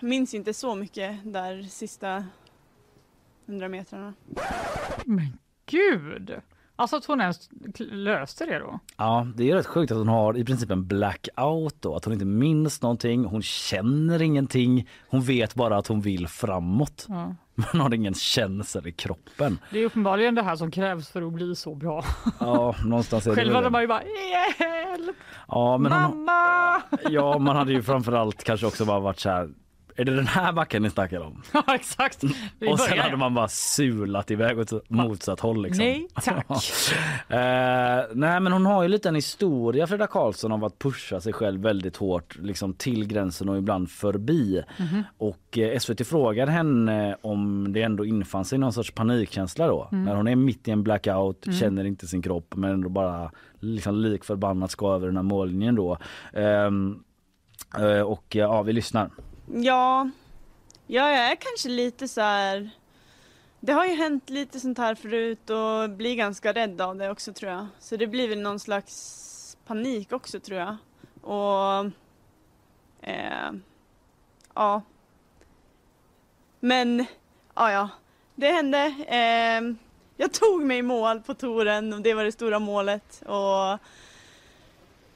minns inte så mycket där sista hundra metrarna. Men gud! Alltså att hon ens löste det då. Ja, det är rätt sjukt att hon har i princip en blackout då, att hon inte minns någonting, hon känner ingenting, hon vet bara att hon vill framåt. Ja. Man har ingen känsel i kroppen. Det är uppenbarligen det här som krävs för att bli så bra. Ja, någonstans är det Själv väl hade man ju bara hjälp! Ja, men hon, Mamma! ja, man hade ju framförallt kanske också bara varit så här. Är det den här backen ni snackar om? Ja exakt. Vi och sen börjar. hade man bara sulat iväg åt motsatt håll. Liksom. Nej tack. Eh, nej men hon har ju lite en historia Frida Karlsson av att pusha sig själv väldigt hårt liksom till gränsen och ibland förbi. Mhm. Och eh, SVT frågar henne om det ändå infann sig någon sorts panikkänsla då. Mm. När hon är mitt i en blackout, Mm. känner inte sin kropp men ändå bara liksom lik förbannat ska över den här målningen då. Ehm, eh, och ja, vi lyssnar. Ja, ja, jag är kanske lite så här. Det har ju hänt lite sånt här förut och blir ganska rädd av det också tror jag. Så det blir väl någon slags panik också tror jag. Och eh, ja. Men ja, ja, det hände. Eh, jag tog mig i mål på touren och det var det stora målet. Och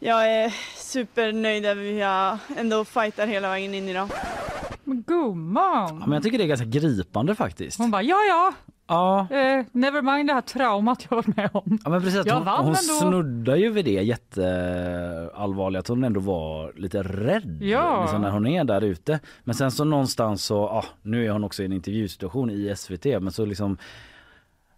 jag är supernöjd över hur jag ändå fightar hela vägen in idag. Men gumman! Ja, men jag tycker det är ganska gripande faktiskt. Hon bara, ja ja, Ja, eh, never mind det här traumat jag varit med om. Ja men precis, Jag hon, vann hon ändå. snuddar ju vid det jätteallvarliga att hon ändå var lite rädd Ja. liksom, när hon är där ute. Men sen så någonstans så, ah, nu är hon också i en intervjusituation i SVT men så liksom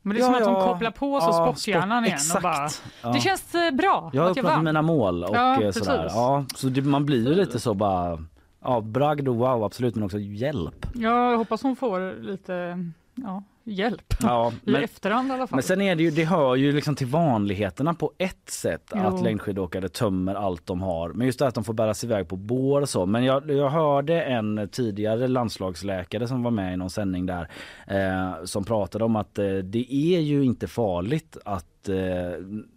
Men det är som Ja, att hon ja. kopplar på så Ja, sporthjärnan igen exakt. och bara, Ja. det känns eh, bra jag har att jag vann. mina mål och Ja, eh, sådär. Ja, så det, man blir ju lite så bara Ja, bragd och wow absolut men också hjälp. Ja, jag hoppas hon får lite ja, hjälp Ja, i men- efterhand i alla fall. Men sen är det ju, det hör ju liksom till vanligheterna på ett sätt Jo. att längdskidåkare tömmer allt de har. Men just det att de får bära sig iväg på bår och så. Men jag, jag hörde en tidigare landslagsläkare som var med i någon sändning där eh, som pratade om att eh, det är ju inte farligt att, eh,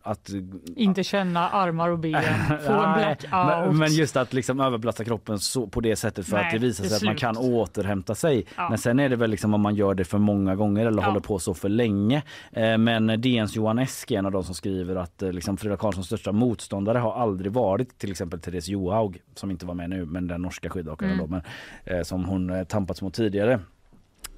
att Inte känna armar och ben, få en blackout. men, men just att liksom överbelasta kroppen så, på det sättet för Nej, att det visar det sig är att man kan återhämta sig. Ja. Men sen är det väl liksom om man gör det för många gånger eller Ja. håller på så för länge. Eh, men DNs Johan Esk är en av de som skriver att eh, liksom Frida Karlssons största motståndare har aldrig varit till exempel Therese Johaug som inte var med nu men den norska skidåkaren Mm. då, men, eh, som hon eh, tampats mot tidigare.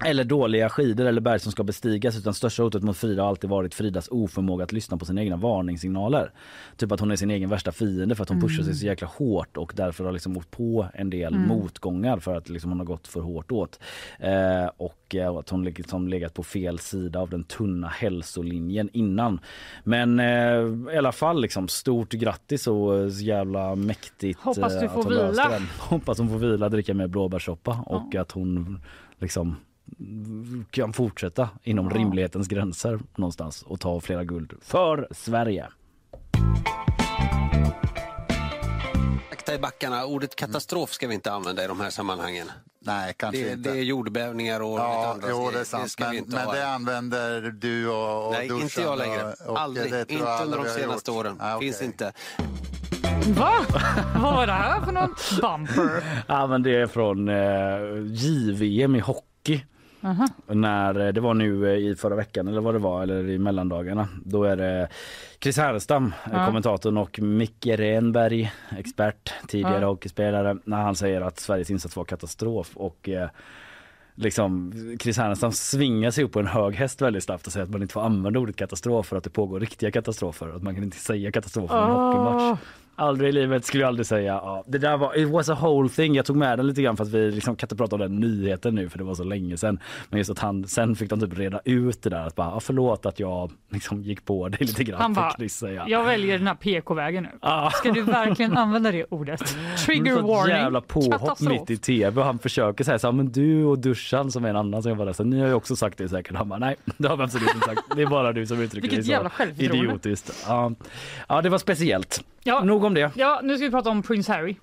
Eller dåliga skidor eller berg som ska bestigas utan största hotet mot Frida har alltid varit Fridas oförmåga att lyssna på sina egna varningssignaler. Typ att hon är sin egen värsta fiende för att hon pushar sig så jäkla hårt och därför har liksom åkt på en del Mm. motgångar för att liksom hon har gått för hårt åt. Eh, och eh, att hon liksom legat på fel sida av den tunna hälsolinjen innan. Men eh, i alla fall liksom stort grattis och eh, så jävla mäktigt Hoppas du eh, får vila. Hoppas hon får vila, dricka mer blåbärssoppa och att hon liksom kan fortsätta inom Ja. rimlighetens gränser någonstans och ta flera guld för Sverige. Akta i backarna. Ordet katastrof ska vi inte använda i de här sammanhangen. Nej, kanske det, inte. det är jordbävningar och Ja, lite andra jo, det är sant. ska vi men inte men ha. det använder du och, och Nej, inte jag längre. och- och aldrig. det tror Inte under de senaste gjort. åren. Ah, okej. Finns inte. Va? Vad var det här för någon bumper? Ja men det är från eh, JVM i hockey. Aha. När eh, det var nu eh, i förra veckan eller vad det var eller i mellandagarna. Då är det Chris Härenstam, eh, Ja. kommentatorn och Micke Renberg, expert, tidigare Ja. hockeyspelare, när han säger att Sveriges insats var katastrof och eh, liksom Chris Härenstam svingar sig upp på en hög häst väldigt snabbt och säger att man inte får använda ordet katastrof för att det pågår riktiga katastrofer. Att man kan inte säga katastrof i en Åh. hockeymatch. Aldrig i livet skulle jag aldrig säga. Ja, det där var, it was a whole thing. Jag tog med den lite grann för att vi liksom kan inte prata om den nyheten nu för det var så länge sedan. Men just att han, sen fick de typ reda ut det där att bara, "Ja, förlåt att jag liksom gick på det lite grann. Han bara, säga. jag väljer den här PK-vägen nu. Ah. Ska du verkligen använda det ordet? Trigger warning. jävla påhopp katastrof. mitt i tv och han försöker säga så här, men du och Duschan som är en annan som jag bara så ni har ju också sagt det säkert. Han bara nej, det har vi absolut inte sagt. Det är bara du som uttrycker Vilket dig jävla så självförtroende. idiotiskt. Ja. ja, det var speciellt. Ja. Nog om det. Ja, nu ska vi prata om Prince Harry.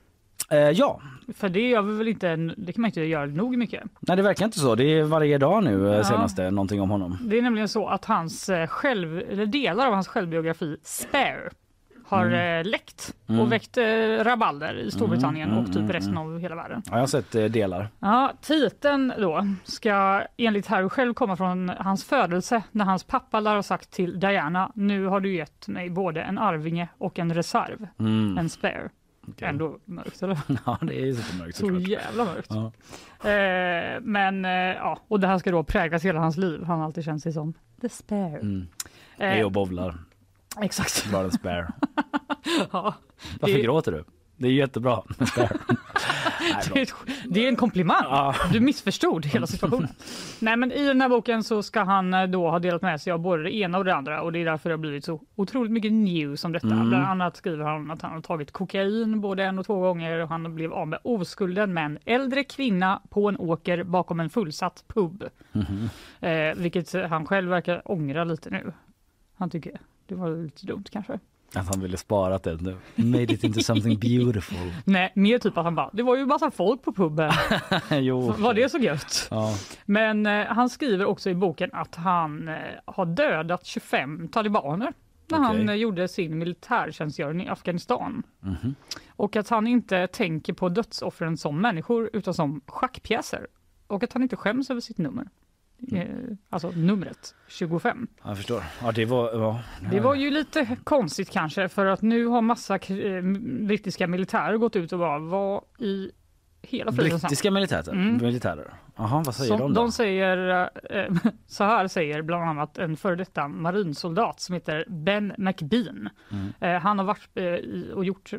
Eh, ja, För det gör vi väl inte, det kan man inte göra nog mycket. nej det verkar inte så. Det är varje dag nu eh, Ja. senaste någonting om honom. Det är nämligen så att hans eh, själv, eller delar av hans självbiografi Spare har Mm. eh, läckt Mm. och väckt eh, rabalder i Storbritannien Mm, och typ mm, resten mm. av hela världen. Ja, jag har sett eh, delar. Ja, titeln då ska enligt Harry själv komma från hans födelse när hans pappa lär ha sagt till Diana, nu har du gett mig både en arvinge och en reserv, Mm. en spare. Ändå mörkt eller? Ja, det är supermörkt Så jävla mörkt. Ja. Eh, men eh, ja, och det här ska då präglas hela hans liv. Han har alltid känt sig som the spare. Mm. Eh, Är och bowlar. Exakt. Bara en spare. Ja, Varför det- gråter du? Det är jättebra med spare. Nej, Det är, en komplimang. Du missförstod hela situationen. Nej, men I den här boken så ska han eh, då ha delat med sig av både det ena och det andra och det är därför det har blivit så otroligt mycket news om detta. Mm. Bland annat skriver han att han har tagit kokain både en och två gånger och han blev av med oskulden med en äldre kvinna på en åker bakom en fullsatt pub. Mhm. Eh, vilket han själv verkar ångra lite nu. Han tycker det var lite dumt kanske. Att han ville spara det nu. Made it into something beautiful. Nej, mer typ att han bara, det var ju massa folk på puben. jo. Var det så gött? Ja. Men eh, han skriver också i boken att han eh, har dödat 25 talibaner när Okej. han eh, gjorde sin militärtjänstgöring i Afghanistan. Mhm. Och att han inte tänker på dödsoffren som människor utan som schackpjäser. Och att han inte skäms över sitt nummer. Mm. Eh, alltså numret 25. Jag förstår. Ja, det var... Ja, Det var ju lite konstigt kanske för att nu har massa eh, brittiska militärer gått ut och bara vad i hela fridens namn? Brittiska militärer? Mm. militärer. Jaha, vad säger Så de då? de säger, eh, så här säger bland annat en före detta marinsoldat som heter Ben McBean. Mm. Han har varit och gjort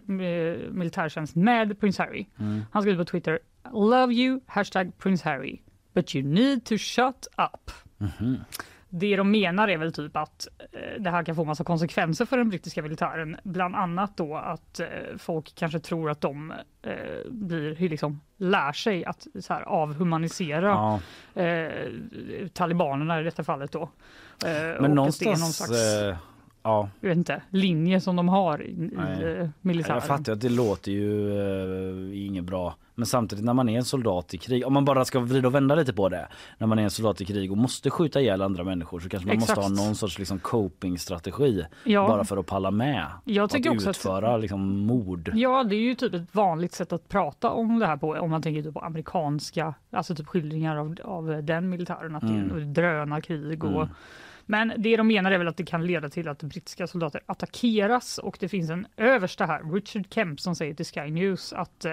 militärtjänst med prins Harry. Mm. Han skriver på Twitter Love you, hashtag Prince Harry. But you need to shut up. Mhm. Det de menar är väl typ att eh, det här kan få massa konsekvenser för den brittiska militären. Bland annat då att eh, folk kanske tror att de eh, blir, liksom, lär sig att så här, avhumanisera Ja. eh, talibanerna i detta fallet då. Eh, Men att det är någonstans... någon slags, ja. jag vet inte, linje som de har i, i eh, militären. Jag fattar att det låter ju eh, inget bra. Men samtidigt när man är en soldat i krig, om man bara ska vrida och vända lite på det. När man är en soldat i krig och måste skjuta ihjäl andra människor så kanske man Exakt. måste ha någon sorts liksom coping-strategi. Ja. Bara för att palla med. Jag tycker att också att- utföra liksom mord. Ja, det är ju typ ett vanligt sätt att prata om det här på om man tänker typ på amerikanska, alltså typ skildringar av, av den militären, att Mm. det är drönarkrig och Mm. Men det de menar är väl att det kan leda till att brittiska soldater attackeras och det finns en översta här, Richard Kemp, som säger till Sky News att eh,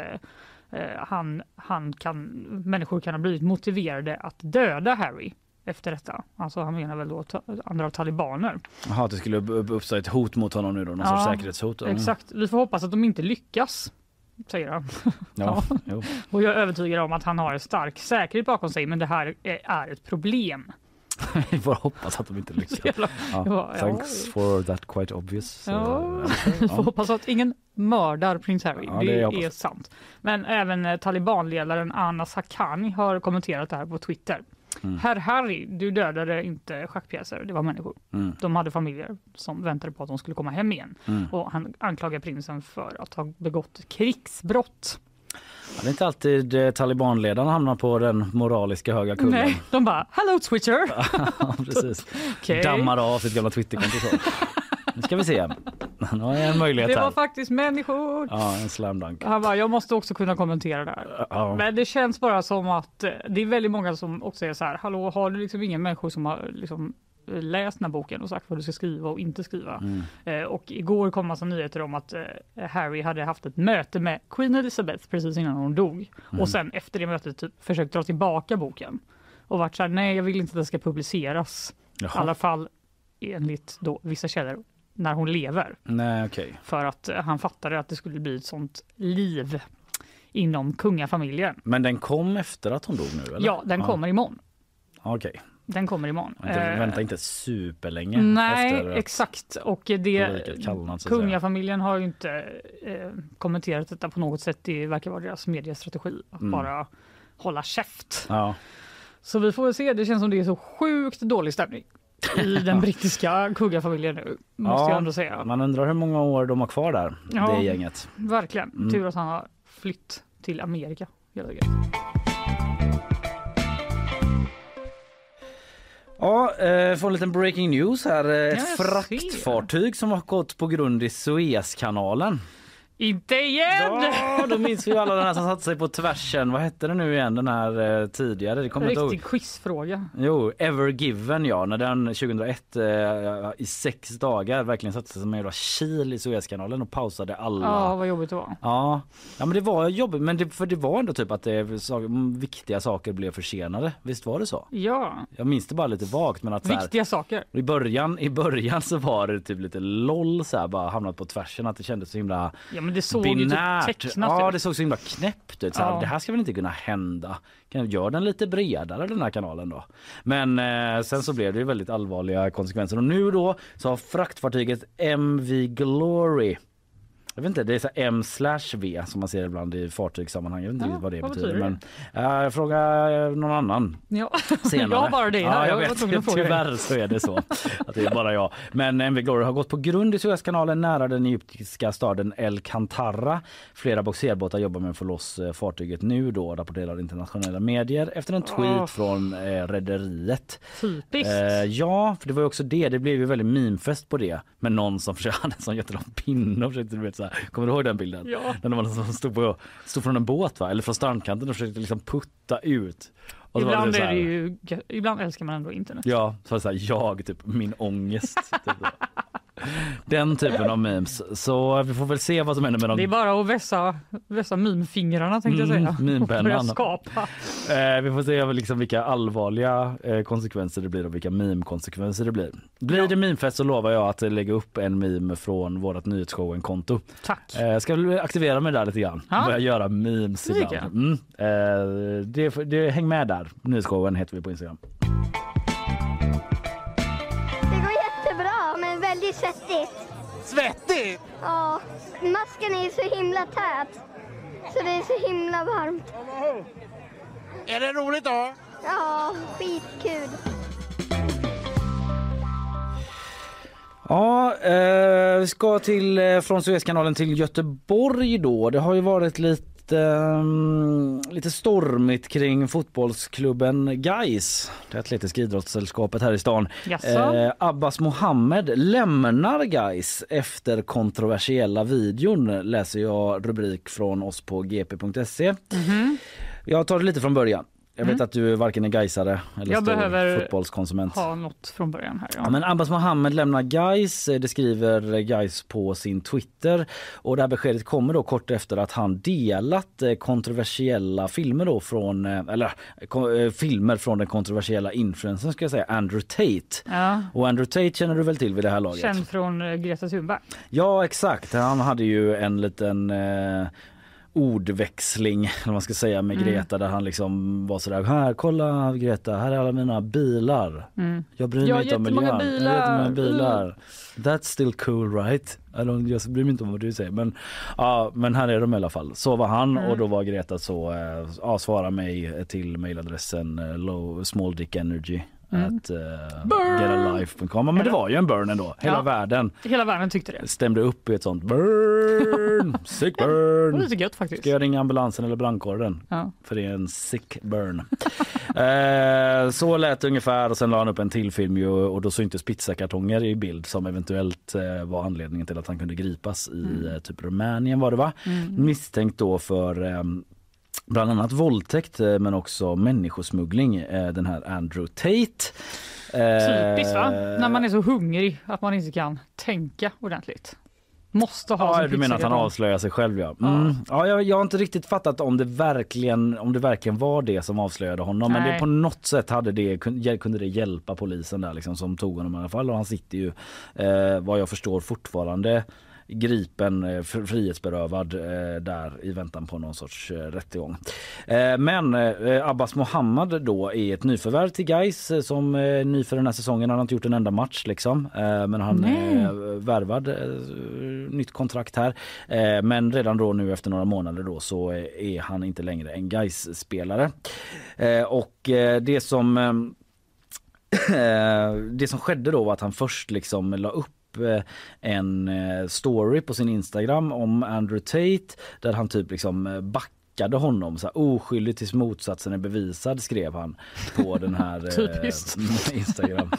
eh, han, han kan, människor kan ha blivit motiverade att döda Harry efter detta. Alltså han menar väl då andra talibaner. Jaha, att det skulle upp- uppstå ett hot mot honom nu då, någon sorts säkerhetshot. Mm. Exakt, vi får hoppas att de inte lyckas. Säger han. Ja, jo. Och jag är övertygad om att han har en stark säkerhet bakom sig men det här är, är ett problem. Vi får hoppas att de inte lyckas. jävla- Ja, Ja, ja. thanks for that quite obvious. Ja, eh, vi ja. får hoppas att ingen mördar prins Harry. Ja, det det är sant. Men även eh, talibanledaren Anas Haqqani har kommenterat det här på Twitter. Mm. Herr Harry, du dödade inte schackpjäser, det var människor. Mm. De hade familjer som väntade på att de skulle komma hem igen. Mm. Och han anklagar prinsen för att ha begått krigsbrott. Ja, Det är inte alltid eh, talibanledarna hamnar på den moraliska höga kullen. Nej, de bara “Hello Twitter!” Ja, precis. Okej. Dammar av sitt gamla Twitterkonto. Nu ska vi se. Nu har en möjlighet Det var här. faktiskt människor. Ja, en slam dunk. Han bara, jag måste också kunna kommentera det här. Ja. Men det känns bara som att eh, det är väldigt många som också är så här, hallå, har du liksom inga människor som har liksom läst den här boken och sagt vad du ska skriva och inte skriva. Mm. Eh, och igår kom massa nyheter om att eh, Harry hade haft ett möte med Queen Elizabeth precis innan hon dog. Mm. Och sen efter det mötet typ försökt dra tillbaka boken. Och varit så här, nej jag vill inte att det ska publiceras. Jaha. I alla fall enligt då vissa källor när hon lever. Nej, okej. För att eh, han fattade att det skulle bli ett sånt liv inom kungafamiljen. Men den kom efter att hon dog nu eller? Ja, den kommer imorgon. Okej. Den kommer imorgon. Inte, Eh, vänta inte superlänge Nej, efter exakt. Och det, säga. kungafamiljen har ju inte eh, kommenterat detta på något sätt. Det verkar vara deras mediestrategi att Mm. bara hålla käft. Ja. Så vi får se. Det känns som det är så sjukt dålig stämning i den brittiska kungafamiljen nu. Måste jag ändå säga. Man undrar hur många år de har kvar där, Ja. det gänget. Verkligen. Mm. Tur att han har flytt till Amerika. helt enkelt. Ja, eh, får en liten breaking news här. Eh, Ett fraktfartyg som har gått på grund i Suezkanalen. Inte igen! Ja, då minns vi ju alla den här som satte sig på tvärsen. Vad hette det nu igen den här eh, tidigare? Det kommer ihåg. Riktig quizfråga. Jo, Ever Given ja, när den 2001 eh, i sex dagar verkligen satte sig som en jävla kil i Suezkanalen och pausade alla. Ja, vad jobbigt det var. Ja, ja men det var jobbigt men det, för det var ändå typ att det, så, viktiga saker blev försenade. Visst var det så? Ja, Jag minns det bara lite vagt men att så här, viktiga saker. i början, I början så var det typ lite LOL så här, bara hamnat på tvärsen att det kändes så himla Ja, men det såg ju typ binärt. tecknat ja, ut. det såg så himla knäppt ut. Så här, Ja. Det här ska väl inte kunna hända. Kan gör den lite bredare den här kanalen då. Men eh, sen så blev det ju väldigt allvarliga konsekvenser och nu då så har fraktfartyget MV Glory jag vet inte, det är så M slash V som man ser ibland i fartygssammanhang. Jag vet inte Ja, vad det vad betyder. betyder Men, äh, jag frågar någon annan Ja. senare. Jag har bara det. Ja, jag, Jag vet. Tyvärr så är det så. att det är bara jag. Men MV Glory har gått på grund i Suezkanalen nära den egyptiska staden El Kantara. Flera bogserbåtar jobbar med att få loss eh, fartyget nu då, rapporterar internationella medier efter en tweet Åh. från eh, rederiet. Typiskt. Eh, ja, för det var ju också det. Det blev ju väldigt memefest på det med någon som försökte en sån jättelång pinne och försökte, du vet, här. Kommer du ihåg den bilden? Ja. Den var någon som stod, på, stod från en båt va? eller från strandkanten och försökte liksom putta ut. Och Ibland, är här- det ju, ibland älskar man ändå internet. Ja, så var det så här, jag, typ min ångest. Typ. Den typen av memes. Så vi får väl se vad som händer med dem. Det är bara att vässa, vässa mimfingrarna tänkte jag Mm, säga. Och mimpennan. börja skapa. Eh, vi får se liksom vilka allvarliga eh, konsekvenser det blir och vilka meme-konsekvenser det blir. Blir det memefest så lovar jag att lägga upp en meme från vårt nyhetsshowen-konto. Tack. Eh, ska aktivera mig där lite grann. Ja. Börja göra memes ibland. Mm. Eh, det, det, häng med där. Nyhetsshowen heter vi på Instagram. Väldigt svettigt. Svettigt? Ja, masken är så himla tät. Så det är så himla varmt. Är det roligt då? Ja, skitkul. Ja, eh, vi ska till, eh, från Suezkanalen till Göteborg då. Det har ju varit lite, ehm, lite stormigt kring fotbollsklubben Gais, det atletiska idrottssällskapet här i stan. Eh, Abbas Mohammed lämnar Gais efter kontroversiella videon läser jag rubrik från oss på gp.se. Mhm. Jag tar det lite från början. Jag vet Mm. att du varken är Gaisare eller Jag behöver fotbollskonsument. ha något från början här. Ja. Ja, men Abbas Mohammed lämnar Gais. Det skriver Gais på sin Twitter. Och det här beskedet kommer då kort efter att han delat eh, kontroversiella filmer då från, eh, eller eh, filmer från den kontroversiella influencern ska jag säga, Andrew Tate. Ja. Och Andrew Tate känner du väl till vid det här laget? Känd från eh, Greta Thunberg. Ja exakt, han hade ju en liten eh, ordväxling eller vad man ska säga med Mm. Greta där han liksom var sådär här kolla Greta här är alla mina bilar. Mm. Jag bryr mig inte om miljön. bilar. Jag har jättemånga bilar. That's still cool right? Jag bryr mig inte om vad du säger men, ja, men här är de i alla fall. Så var han Mm. och då var Greta så eh, ja, svara mig till mejladressen eh, low small dick energy Mm. at uh, Burn! getalife.com. Men det var ju en burn ändå. Hela Ja. världen Hela världen tyckte det. stämde upp i ett sånt burn, sick Det var burn. lite gött faktiskt. Ska jag ringa ambulansen eller brandkåren? Ja. För det är en sick burn. eh, så lät det ungefär och sen la han upp en till film ju, och då syntes pizzakartonger i bild som eventuellt eh, var anledningen till att han kunde gripas i Mm. eh, typ Rumänien var det va? Mm. Misstänkt då för eh, bland annat våldtäkt eh, men också människosmuggling eh, den här Andrew Tate. Eh, Typiskt va? När man är så hungrig att man inte kan tänka ordentligt. Måste ha Ja, du menar att han avslöjar sig själv ja. Mm. ja jag, jag har inte riktigt fattat om det verkligen, om det verkligen var det som avslöjade honom. Men det, Nej. på något sätt hade det, kun- kunde det hjälpa polisen där liksom, som tog honom i alla fall. Och han sitter ju eh, vad jag förstår fortfarande gripen, eh, fr- frihetsberövad eh, där i väntan på någon sorts eh, rättegång. Men Abbas Mohammad då är ett nyförvärv till Gais som eh, ny för den här säsongen. Han har inte gjort en enda match liksom. Men han Nej. är värvad, nytt kontrakt här. Men redan då nu efter några månader då så är han inte längre en gais spelare Och det som det som skedde då var att han först liksom la upp eh, en eh, story på sin Instagram om Andrew Tate där han typ liksom eh, backade honom. Så här, oskyldig tills motsatsen är bevisad skrev han på den här eh, Instagram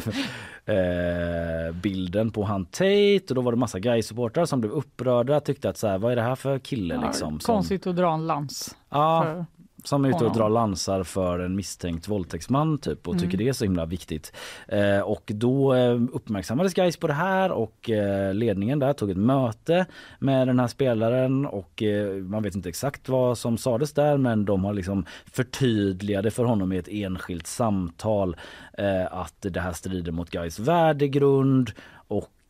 eh, bilden på han Tate. Och då var det massa guy-supportrar som blev upprörda tyckte att så här, vad är det här för kille Ja, liksom som, Konstigt att dra en lans. Ja, för- som är ute och drar lansar för en misstänkt våldtäktsman typ och Mm. tycker det är så himla viktigt. Eh, och då eh, uppmärksammades guys på det här och eh, ledningen där tog ett möte med den här spelaren och eh, man vet inte exakt vad som sades där men de har liksom förtydligade för honom i ett enskilt samtal eh, att det här strider mot guys värdegrund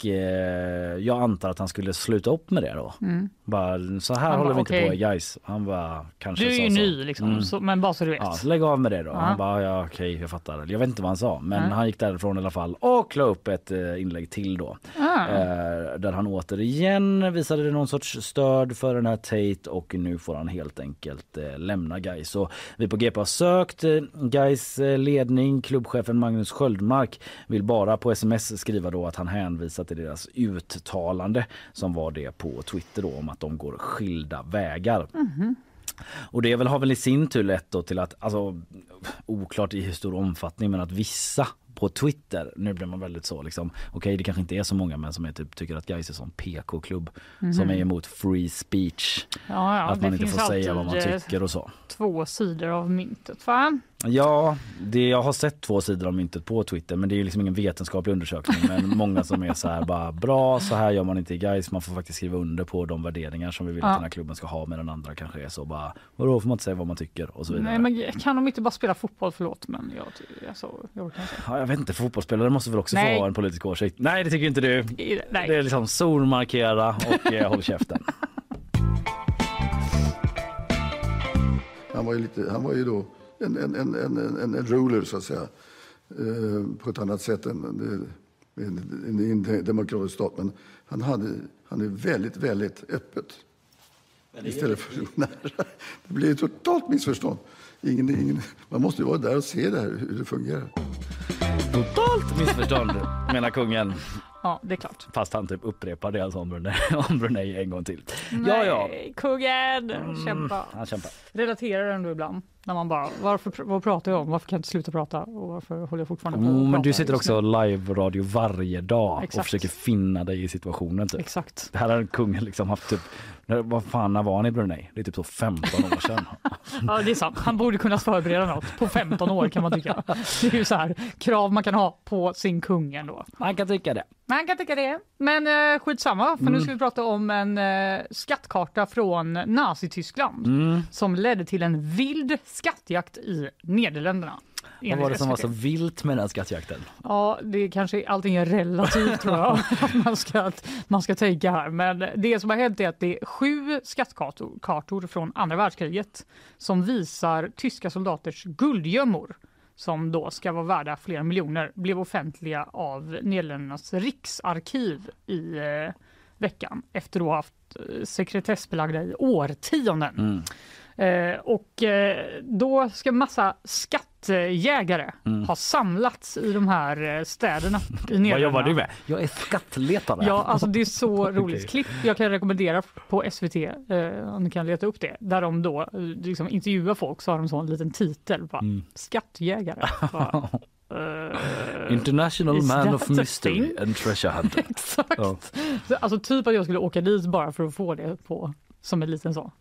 eh, jag antar att han skulle sluta upp med det då. Mm. Bara, så här Han håller bara, vi inte på Gais. Han bara kanske Du är ju så. ny liksom, Mm. så, men bara så du vet. Ja, så lägg av med det då. Ja. Han bara, ja okej jag fattar. Jag vet inte vad han sa men Nej. han gick därifrån i alla fall och la upp ett eh, inlägg till då. Ah. Eh, där han återigen visade någon sorts stöd för den här Tate och nu får han helt enkelt eh, lämna Gais. Så vi på GP har sökt eh, Gais eh, ledning, klubbchefen Magnus Sköldmark vill bara på sms skriva då att han hänvisar till deras uttalande som var det på Twitter då om att de går skilda vägar. Mhm. Och det väl, har väl i sin tur lett till att, alltså oklart i hur stor omfattning men att vissa på Twitter, nu blir man väldigt så liksom, okej det kanske inte är så många men som är typ, tycker att Gais är som PK-klubb Mhm. som är emot free speech. Ja, ja, att man inte får säga vad man eh, tycker och så. Två sidor av myntet. Va? Ja, det, jag har sett två sidor av myntet på Twitter men det är ju liksom ingen vetenskaplig undersökning men många som är så här bara bra så här gör man inte i Gais man får faktiskt skriva under på de värderingar som vi vill Ja. att den här klubben ska ha medan andra kanske är så bara vadå får man inte säga vad man tycker och så vidare. Nej, men kan de inte bara spela fotboll? Förlåt, men jag, alltså, jag orkar inte. Ja, jag vet inte, fotbollsspelare måste väl också Nej. få ha en politisk åsikt? Nej det tycker inte du. Nej. Det är liksom solmarkera och eh, håll käften. Han var ju, lite, han var ju då en, en, en, en, en, ruler, så att säga, eh, på ett annat sätt än en, en, en demokratisk stat. Men han, hade, han är väldigt, väldigt öppet. Istället för nära. Det blir ett totalt missförstånd. Ingen, ingen, man måste ju vara där och se det här, hur det fungerar. Totalt missförstånd menar kungen. Ja, det är klart. Fast han typ upprepar det alltså om Brunei, om Brunei en gång till. Ja, ja. Nej, kungen! Kämpa. Han kämpar. Relaterar ändå ibland. När man bara, varför, vad pratar jag om? Varför kan jag inte sluta prata? Och varför håller jag fortfarande på att men du sitter nu? också live-radio varje dag och Exakt. försöker finna dig i situationen. Typ. Exakt. Det här har kungen liksom haft typ, vad fan när var han i Brunei? Det är typ så 15 år sedan. Ja, det är sant. Han borde kunna förbereda något på 15 år kan man tycka. Det är ju så här krav man kan ha på sin kung ändå. Man kan tycka det. Man kan tycka det. Men eh, skitsamma, för nu Mm. ska vi prata om en eh, skattkarta från Nazityskland Mm. som ledde till en vild skattjakt i Nederländerna. Vad var det som var så vilt med den skattjakten? Ja, det kanske allting är relativt tror jag man ska, man ska tänka här. Men det som har hänt är att det är sju skattkartor kartor från andra världskriget som visar tyska soldaters guldgömmor som då ska vara värda flera miljoner blev offentliga av Nederländernas riksarkiv i eh, veckan efter att ha haft eh, sekretessbelagda i årtionden. Mm. Eh, och eh, då ska massa skattjägare Mm. ha samlats i de här eh, städerna i Vad jobbar du med? Jag är skattletare. Ja, alltså det är så roligt Okej. klipp. Jag kan rekommendera på SVT om ni kan leta upp det. Där de då liksom intervjuar folk så har de så en liten titel. Bara, Mm. Skattjägare. Bara, eh, International man of mystery thing? and treasure hunter. Exakt. Så, Alltså typ att jag skulle åka dit bara för att få det på som en liten så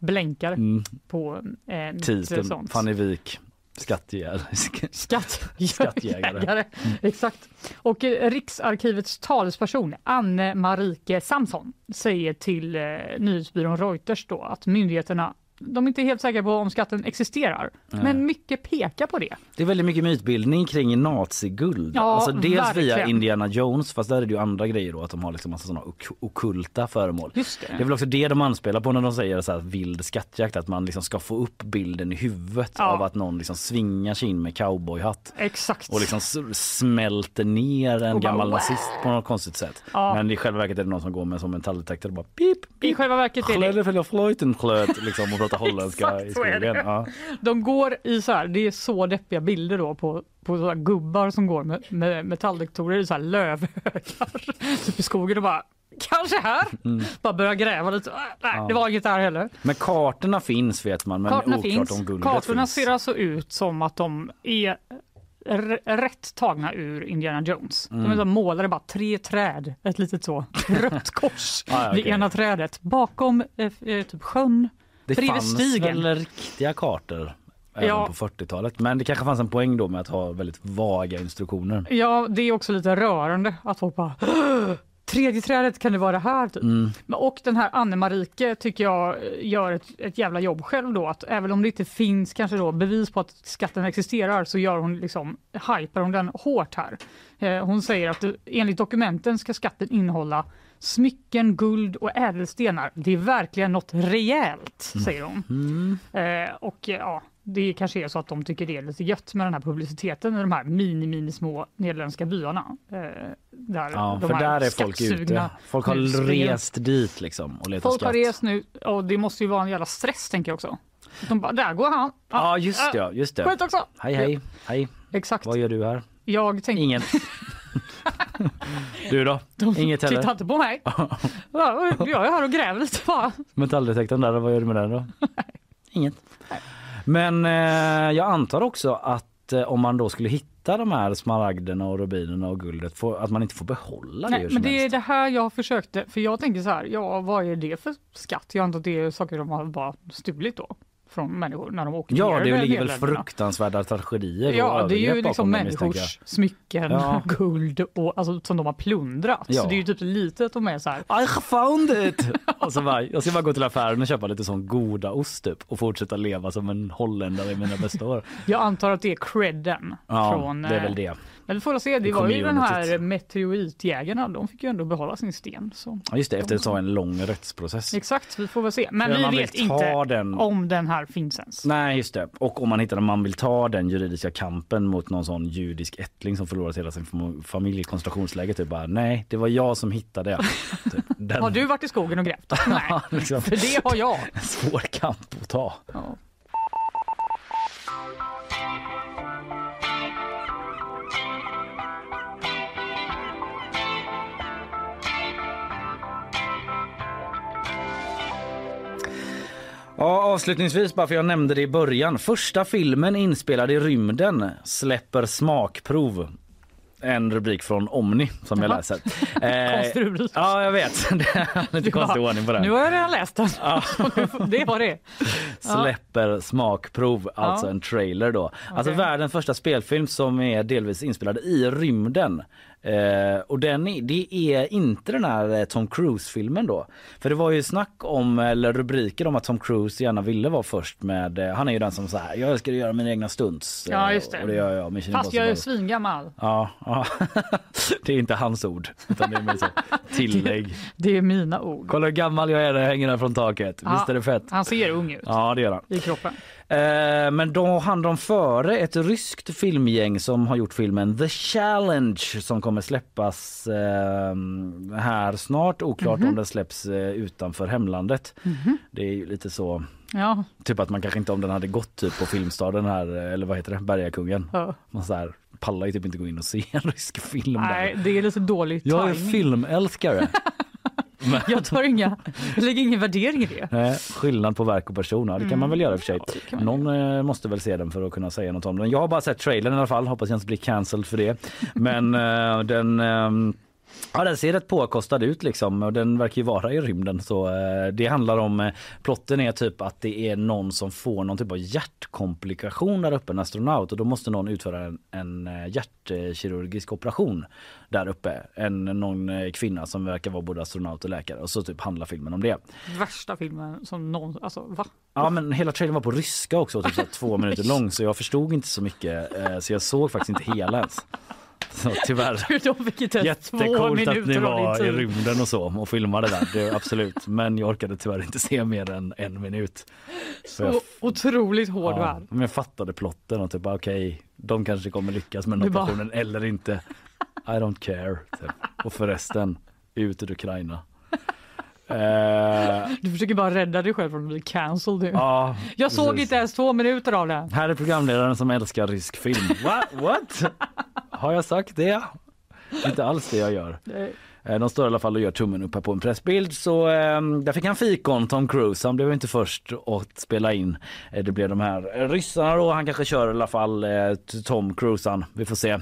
blänkare Mm. på eh, Titeln. Fanny Wik, skattjägare. Skatt, Skattjägare. jägare. Exakt. Och eh, Riksarkivets talesperson Anne Marike Samson säger till eh, nyhetsbyrån Reuters då att myndigheterna de är inte helt säkra på om skatten existerar, Nej. men mycket pekar på det. Det är väldigt mycket mytbildning kring naziguld. Ja, alltså dels via verkligen. Indiana Jones, fast där är det ju andra grejer då att de har liksom massa sådana ok- okulta föremål. Just det. Det är väl också det de anspelar på när de säger så här vild skattjakt, att man liksom ska få upp bilden i huvudet Ja. av att någon liksom svingar sig in med cowboyhatt Exakt. och liksom smälter ner en Och bara, gammal wow. nazist på något konstigt sätt. Ja. Men i själva verket är det någon som går med som metalldetektor och bara pip, I själva verket är det liksom och pratar holländska i skogen. Ja. De går i så här, det är så deppiga bilder då på, på så här gubbar som går med, med metalldetektorer i så här lövhögar typ i skogen och bara kanske här. Mm. Bara börja gräva lite. Äh, Nej, Ja. det var inget där heller. Men kartorna finns vet man, men Kartorna oklart finns. om guldet Kartorna finns. ser alltså ut som att de är rätt tagna ur Indiana Jones. De Mm. så målade bara tre träd, ett litet så rött kors Ah, ja, vid ena trädet. Bakom eh, eh, typ sjön, Det fanns väl riktiga kartor även Ja. på 40-talet. Men det kanske fanns en poäng då med att ha väldigt vaga instruktioner. Ja, det är också lite rörande att folk bara tredje trädet kan det vara det här. Typ. Mm. Och den här Anne-Marike tycker jag gör ett, ett jävla jobb själv då. Att även om det inte finns kanske då bevis på att skatten existerar så gör hon liksom, hypar hon den hårt här. Eh, hon säger att enligt dokumenten ska skatten innehålla smycken, guld och ädelstenar. Det är verkligen något rejält, säger hon. Mm. Eh, och ja, det kanske är så att de tycker det är lite gött med den här publiciteten i de här mini, mini små nederländska byarna. Eh, där Ja, de för där är folk ute. Folk har nu rest dit liksom och letat Folk har skatt. rest nu och det måste ju vara en jävla stress tänker jag också. De bara, där går han. Ja, just det. Just det. Skönt också. Hej, hej. Hej. Exakt. Vad gör du här? Jag tänkte, Ingen. du då? Inget titta heller? inte på mig. Ja, jag är här och gräver lite bara. Metalldetektorn där, vad gör du med den då? Inget. Men eh, jag antar också att eh, om man då skulle hitta de här smaragderna och rubinerna och guldet, får, att man inte får behålla det Nej, men det är helst. det här jag försökte, för jag tänker så här, ja vad är det för skatt? Jag antar att det är saker de har bara stulit då från människor när de åker Ja, det ligger väl fruktansvärda tragedier Ja, det är ju liksom människors smycken, Ja. guld och alltså, som de har plundrat. Ja. Så det är ju typ lite att de är så här. I found it! och så bara, jag ska bara gå till affären och köpa lite sån goda ost typ, och fortsätta leva som en holländare i mina bästa år. Jag antar att det är credden Ja, från... det är eh, väl det. Men vi får se, det var ju den här meteoritjägarna, de fick ju ändå behålla sin sten. Så. Ja, just det, efter så en lång rättsprocess. Exakt, vi får väl se. Men vi vet inte den- om den här finns ens. Nej, just det. Och om man hittar om man vill ta den juridiska kampen mot någon sån judisk ättling som förlorat hela sin fam- familj i koncentrationsläger. Typ bara, nej, det var jag som hittade. Typ, den Har du varit i skogen och grävt? Nej, liksom, för det har jag. svår kamp att ta. Ja. Ja, avslutningsvis, bara för jag nämnde det i början. Första filmen inspelad i rymden släpper smakprov. En rubrik från Omni som jag läser. Konstig rubrik. Ja, jag vet. Det är lite konstig ordning på den. Nu har jag redan läst den. det var det. Ja. släpper smakprov, alltså Ja. en trailer då. Alltså världens första spelfilm som är delvis inspelad i rymden. Eh, och den är, det är inte den här eh, Tom Cruise-filmen då. För det var ju snack om, eller rubriker om att Tom Cruise gärna ville vara först med, eh, han är ju den som säger jag ska göra mina egna stunts. eh, Ja, just det. Och det gör jag. Fast jag är Impossible. svingammal. Ja, ja. det är inte hans ord utan det är så tillägg. Det är mina ord. Kolla hur gammal jag är, det hänger där från taket. Ja, Visst är det fett? Han ser ung ut Ja det gör han. i kroppen. Eh, men då hann de före ett ryskt filmgäng som har gjort filmen The Challenge som kommer släppas eh, här snart. Oklart Mhm. om den släpps eh, utanför hemlandet. Mhm. Det är ju lite så, Ja, typ att man kanske inte om den hade gått typ på Filmstaden här, eller vad heter det, Bergakungen. Ja. Man så här, pallar ju typ inte gå in och se en rysk film nej, där. det är lite dålig Jag är filmälskare. Jag tar inga, jag lägger ingen värdering i det. Nej, skillnad på verk och person, ja, det kan Mm. man väl göra i och för sig. man Någon eh, måste väl se den för att kunna säga något om den. Jag har bara sett trailern i alla fall, hoppas jag inte blir cancelled för det. Men eh, den ehm, Ja, den ser rätt påkostad ut liksom och den verkar ju vara i rymden så eh, det handlar om eh, plotten är typ att det är någon som får någon typ av hjärtkomplikation där uppe, en astronaut och då måste någon utföra en, en eh, hjärtkirurgisk operation där uppe. En någon eh, kvinna som verkar vara både astronaut och läkare och så typ handlar filmen om det. Värsta filmen som någon, alltså va? Ja men hela trailern var på ryska också, typ så två minuter lång så jag förstod inte så mycket eh, så jag såg faktiskt inte hela ens. Så tyvärr. Två Jättecoolt att ni var i rymden och så och filmade där, det, absolut. Men jag orkade tyvärr inte se mer än en minut. Så jag, otroligt hård ja, är. men jag fattade plotten och typ okej, de kanske kommer lyckas med den bara- operationen eller inte. I don't care. Typ. Och förresten, ut ur Ukraina. Eh, Du försöker bara rädda dig själv från att bli cancelled ja, jag såg precis. inte ens två minuter av den. Här är programledaren som älskar rysk film. Va? What? Har jag sagt det? Inte alls det jag gör. Nej. Eh, De står i alla fall och gör tummen upp här på en pressbild. Så eh, där fick han fikon, Tom Cruise. Han blev inte först att spela in. Eh, det blev de här ryssarna då. Han kanske kör i alla fall eh, Tom Cruise. han. Vi får se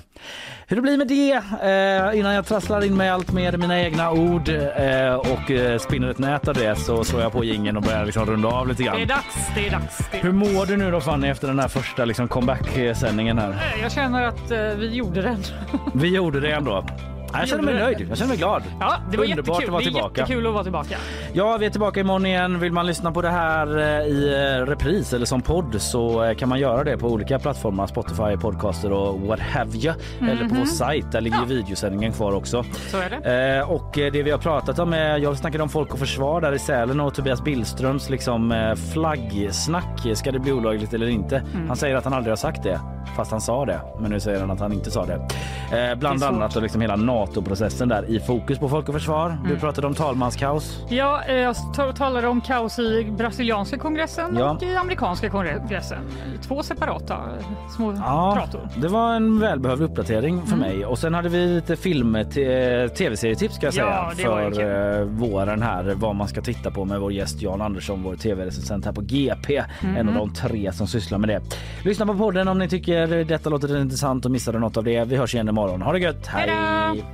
hur det blir med det. Eh, innan jag trasslar in mig allt mer i mina egna ord eh, och eh, spinner ett nät av det så slår jag på gingen och börjar liksom runda av lite Det är grann. dags, det är dags. Det är Hur mår du nu då Fanny efter den här första liksom, comeback-sändningen här? Jag känner att eh, vi gjorde den. Vi gjorde det ändå. Jag känner mig nöjd. Jag känner mig glad. Ja, det var Underbart jättekul. att vara Det är tillbaka. jättekul att vara tillbaka. Ja, vi är tillbaka imorgon igen. Vill man lyssna på det här eh, i eh, repris eller som podd så eh, kan man göra det på olika plattformar. Spotify, podcaster och what have you. Eller på vår Mhm. sajt. Där ligger ju videosändningen kvar också. Så är det. Och det vi har pratat om är, jag snackade om Folk och Försvar där i Sälen och Tobias Billströms liksom flaggsnack. Ska det bli olagligt eller inte? Mm. Han säger att han aldrig har sagt det, fast han sa det. Men nu säger han att han inte sa det. Bland Det annat och liksom hela NATO-processen där i fokus på Folk och Försvar. Du Mm. pratade om talmanskaos. Ja, eh, jag ta- talade om kaos i brasilianska kongressen Ja. och i amerikanska kongressen. Två separata eh, små Ja, prator. det var en välbehövlig uppdatering för Mm. mig. Och sen hade vi lite film, t- tv-serietips ska jag Ja, säga för eh, våren här. Vad man ska titta på med vår gäst Jan Andersson, vår tv-recensent här på GP. En av Mhm. de tre som sysslar med det. Lyssna på podden om ni tycker detta låter intressant och missade något av det. Vi hörs igen imorgon. Ha det gött. Hej då! Hej!